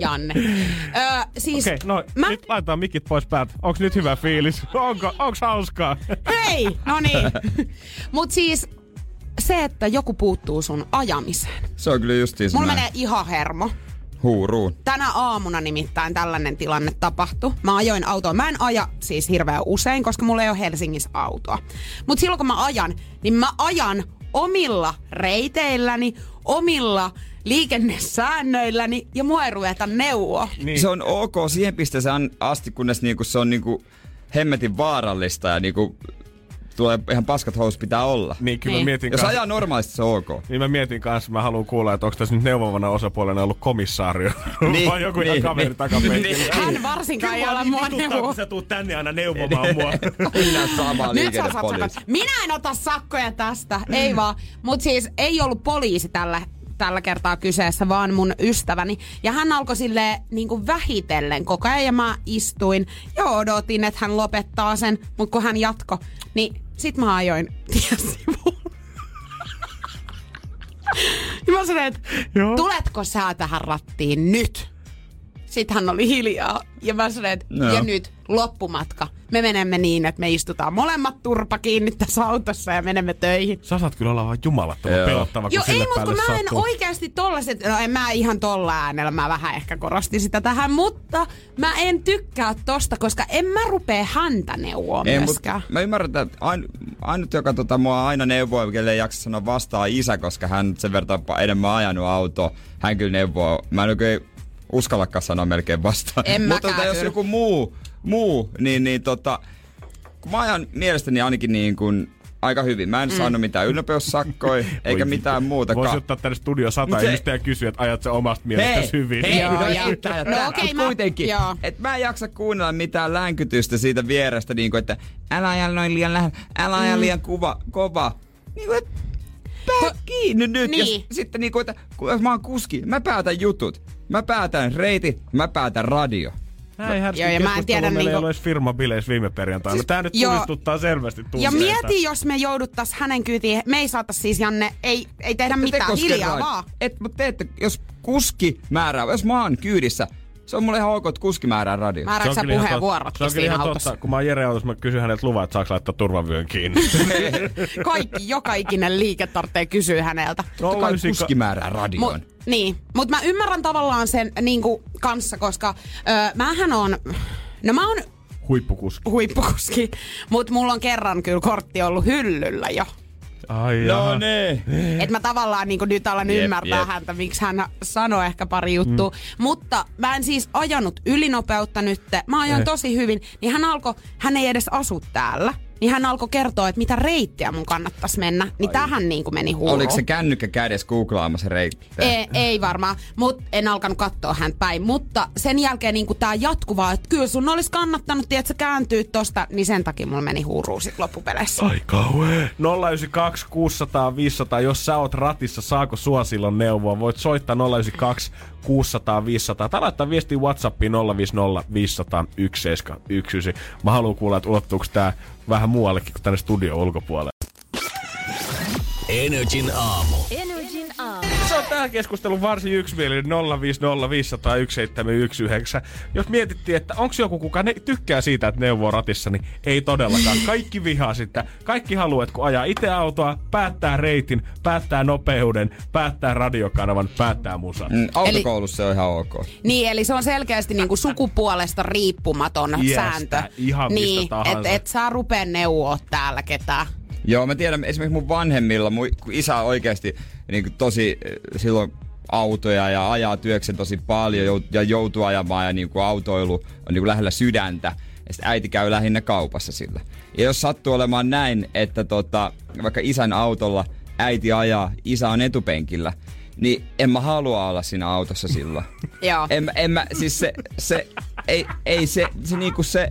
Janne. Öö, siis, Okei, no mä... nyt laitetaan mikit pois päältä. Onks nyt hyvä fiilis? Onko, onks hauskaa? Hei, no niin. Mut siis se, että joku puuttuu sun ajamiseen. Se on kyllä justiinsa Mulla näin. menee ihan hermo. Huuruun. Tänä aamuna nimittäin tällainen tilanne tapahtui. Mä ajoin autoa. Mä en aja siis hirveän usein, koska mulla ei ole Helsingissä autoa. Mutta silloin kun mä ajan, niin mä ajan omilla reiteilläni, omilla liikennesäännöilläni ja mua ei ruveta neuvoa. Niin. Se on ok siihen pisteeseen asti, kunnes niinku se on niinku hemmetin vaarallista ja niinku tulee ihan paskat housut pitää olla. Niin, kyllä Niin. mietin Jos kanssa, ajaa normaalisti se on ok. niin mä mietin kanssa, mä haluan kuulla, että onko tässä nyt neuvovana osapuolena ollut komissaario Niin, vai joku ihan niin, kaveri niin. takapenkillä. Hän varsinkaan ei ole mua neuvoa. kun sä tuut tänne aina neuvomaan mua. Minä sama Nyt sä saat. Minä en ota sakkoja tästä, ei vaan. Mut siis ei ollut poliisi tällä, tällä kertaa kyseessä, vaan mun ystäväni. Ja hän alkoi sille niin kuin vähitellen koko ajan ja mä istuin ja odotin, että hän lopettaa sen. Mutta kun hän jatko, niin sit mä ajoin tiesivuun. ja mä sanoin, että Joo. tuletko sä tähän rattiin nyt? Sitten hän oli hiljaa ja mä sanoin, että No. ja nyt loppumatka. Me menemme niin, että me istutaan molemmat turpa kiinni tässä autossa ja menemme töihin. Sä saat kyllä olla vaan jumalattoman Joo. pelottava, kun Joo, sille ei, mutta kun mä en sattuu. oikeasti tollaset, no en mä ihan tolla äänellä, mä vähän ehkä korostin sitä tähän, mutta mä en tykkää tosta, koska en mä rupee häntä neuvoa Ei, myöskään. mutta mä ymmärrän, että ain, ainut, joka tota, mua aina neuvoo, kelle ei jaksa sanoa vastaa isä, koska hän sen verran enemmän ajanut autoa. Hän kyllä neuvoo. Mä en oikein uskallakaan sanoa melkein vastaan. En Mutta tota, jos joku muu, muu niin, niin tota, kun mä ajan mielestäni ainakin niin kuin aika hyvin. Mä en mm. saanut mitään ylnopeussakkoja, eikä mitään muutakaan. Voisi ottaa tänne studio sata se- ihmistä ja kysyä, että ajat sä omasta mielestäsi hyvin. Hei, Joo, no, no mut mä- kuitenkin. joo. Et mä en jaksa kuunnella mitään länkytystä siitä vierestä, niin kuin, että älä aja noin liian lähellä, älä aja liian kuva, kova. Niin kuin, että pää kiinni nyt. Niin. Ja sitten niin kuin, että kun mä oon kuski, mä päätän jutut. Mä päätän reitit, mä päätän radio. Näin härski Joo, ja mä en tiedä meillä ei niinku- ollut edes firmabileissä viime perjantaina. Siis- Tää nyt joo. tulistuttaa selvästi Ja tunteita. mieti, jos me jouduttais hänen kyytiin, me ei saatais siis Janne, ei, ei tehdä Te mitään, koske hiljaa vaan. Et, mutta te ette, jos kuski määrää, jos mä oon kyydissä, Se on mulle ihan ok, että kuski määrää radio. Määrääksä kyllä ihan puheenvuorot. Se on kyllä siinä ihan autossa? totta. Kun mä oon Jere autossa, mä kysyn häneltä luvan, että saako laittaa turvavyön kiinni. Kaikki, joka ikinen liike tarvitsee kysyä häneltä. Totta kai kuski määrää radioon. Mut, niin, mutta mä ymmärrän tavallaan sen niinku, kanssa, koska öö, mähän on, no mä oon Huippukuski. huippukuski, mutta mulla on kerran kyllä kortti ollut hyllyllä jo. Ai No jaha. ne. Et mä tavallaan niin nyt alan Jep, ymmärtää jep. häntä, miksi hän sanoi ehkä pari juttua. Mm. Mutta mä en siis ajanut ylinopeutta nyt. Mä ajoin Eh. tosi hyvin. Niin hän alkoi, hän ei edes asu täällä. Niin hän alkoi kertoa, että mitä reittiä mun kannattaisi mennä. Niin tähän niin kuin meni huuruun. Oliko se kännykkä kädessä googlaamassa reittejä? Ei, ei varmaan, mutta en alkanut katsoa hän päin. Mutta sen jälkeen niin tämä jatkuvaa, että kyllä sun olisi kannattanut, että sä kääntyy tosta, niin sen takia mulla meni huuruun sit loppupeleissä. Ai kauhea. 092 600 500. Jos sä oot ratissa, saako sua silloin neuvoa? Voit soittaa 092 600 500 tai laittaa viestiä Whatsappiin 050 500 1719. Mä haluan kuulla, että ulottuuko tää vähän muuallekin kuin tänne studio ulkopuolelle. Energin aamu. Aamu. Tähän keskustelun varsin yksimielinen 050 500 1719. Jos mietittiin, että onko joku, kuka ne tykkää siitä, että neuvo on ratissa, niin ei todellakaan. Kaikki vihaa sitä. Kaikki haluaa, että kun ajaa itse autoa, päättää reitin, päättää nopeuden, päättää radiokanavan, päättää musan. Mm, autokoulussa se on ihan ok. Niin, eli se on selkeästi niinku sukupuolesta riippumaton Iästä, sääntö. ihan mistä niin, tahansa. et, et saa rupea neuvoa täällä ketään. Joo, mä tiedän esimerkiksi mun vanhemmilla, mun, kun isä oikeasti niin kuin tosi eh, silloin autoja ja ajaa työksen tosi paljon ja joutuu ajamaan ja niin kuin autoilu on niin kuin lähellä sydäntä. Ja sitten äiti käy lähinnä kaupassa sillä. Ja jos sattuu olemaan näin, että tota, vaikka isän autolla äiti ajaa, isä on etupenkillä, niin en mä halua olla siinä autossa silloin. Joo. En, en mä, siis se, se, ei, ei se, se niinku se,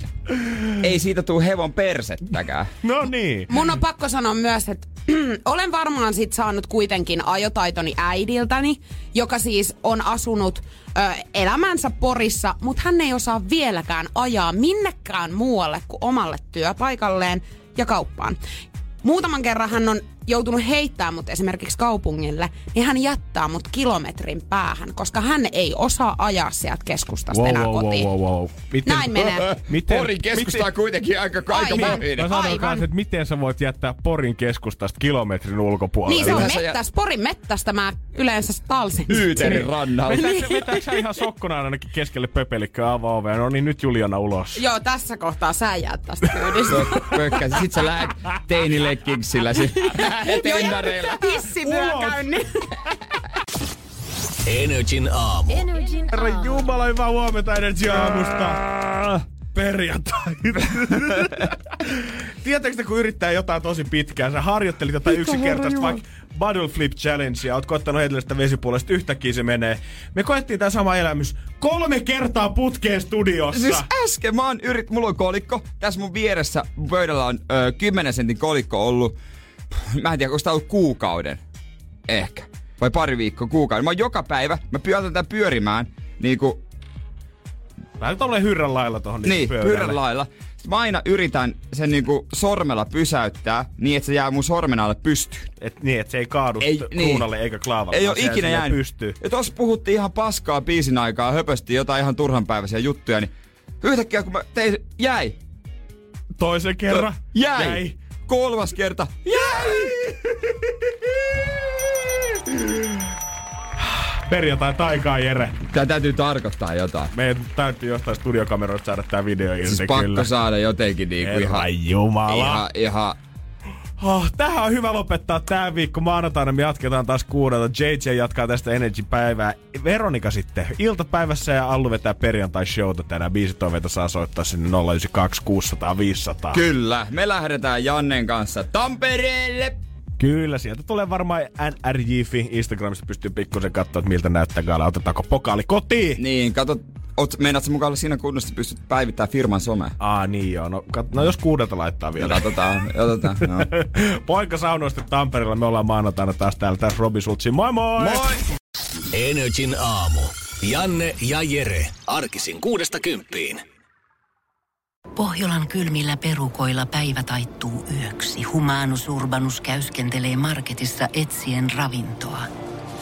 ei siitä tuu hevon persettäkään. No niin. Mun on pakko sanoa myös, että olen varmaan sit saanut kuitenkin ajotaitoni äidiltäni, joka siis on asunut ö, elämänsä Porissa, mutta hän ei osaa vieläkään ajaa minnekään muualle kuin omalle työpaikalleen ja kauppaan. Muutaman kerran hän on joutunut heittää mut esimerkiksi kaupungille, niin hän jättää mut kilometrin päähän, koska hän ei osaa ajaa sieltä keskustasta Wow, enää wow, wow, kotiin. wow, wow. Miten, Näin menee. Miten, Porin keskusta on miten- kuitenkin aika Aivan. kaikamoinen. Mä kanssa, että miten sä voit jättää Porin keskustasta kilometrin ulkopuolelle. Niin se on mettäs, Porin mettästä mä yleensä talsin. Hyyterin rannalla. Vetääkö, vetääkö sä ihan sokkona ainakin keskelle pöpelikköä avaa ovea? No niin, nyt Juliana ulos. Joo, tässä kohtaa sä jäät tästä kyydistä. Pökkäsi. Sit sä lähet teinilekkingksillä tennareilla. Hissivyökäynnin. Energin aamu. Energin Herra aamu. Jumala, hyvää huomenta Energy aamusta. Perjantai. Te, kun yrittää jotain tosi pitkään, sä harjoittelit jotain yksinkertaista, vaikka Bottle Flip Challengea, oot koittanut heitellä vesipuolesta, yhtäkkiä se menee. Me koettiin tämä sama elämys kolme kertaa putkeen studiossa. Siis äsken mä oon yrit, mulla on kolikko. Tässä mun vieressä pöydällä on ö, 10 sentin kolikko ollut. Mä en tiedä, onko tää ollut kuukauden. Ehkä. Vai pari viikkoa kuukauden. Mä oon joka päivä, mä pyötän tätä pyörimään. Niin kuin, Vähän tommonen hyrrän lailla tohon niin, pöydälle. pyörän lailla. Sitten mä aina yritän sen niinku sormella pysäyttää niin, että se jää mun sormen alle pystyyn. Et, niin, että se ei kaadu Ei, niin. kruunalle eikä klaavalle. Ei ole ikinä jäänyt. Pystyy. Ja tossa puhuttiin ihan paskaa biisin aikaa, höpöstiin jotain ihan turhanpäiväisiä juttuja, niin yhtäkkiä kun mä tein, jäi. Toisen kerran. Jäi. Jäi. Kolmas kerta. Jäi! Perjantai taikaa, Jere. Tää täytyy tarkoittaa jotain. Meidän täytyy jostain studiokameroista saada tää video irti Siis pakko kyllä. saada jotenkin niinku Herra ihan, Jumala. ihan, ihan, Oh, tähän on hyvä lopettaa tää viikko. Maanantaina me jatketaan taas kuudelta. JJ jatkaa tästä Energy-päivää. Veronika sitten iltapäivässä ja Allu vetää perjantai-showta tänään. Biisitoiveita saa soittaa sinne 092 600 500. Kyllä, me lähdetään Jannen kanssa Tampereelle. Kyllä, sieltä tulee varmaan NRJ-fi. Instagramista pystyy pikkusen katsoa, että miltä näyttää gala. Otetaanko pokaali kotiin? Niin, kato, oot, meinaat mukaan olla siinä kunnossa, että pystyt päivittämään firman some? Aa, niin joo. No, kat- no jos kuudelta laittaa No, vielä. katsotaan, otetaan. No. Poika saunoista Tampereella. Me ollaan maanantaina taas täällä. Tässä Robi Sultsi. Moi moi! Moi! Energin aamu. Janne ja Jere. Arkisin kuudesta kymppiin. Pohjolan kylmillä perukoilla päivä taittuu yöksi. Humanus Urbanus käyskentelee marketissa etsien ravintoa.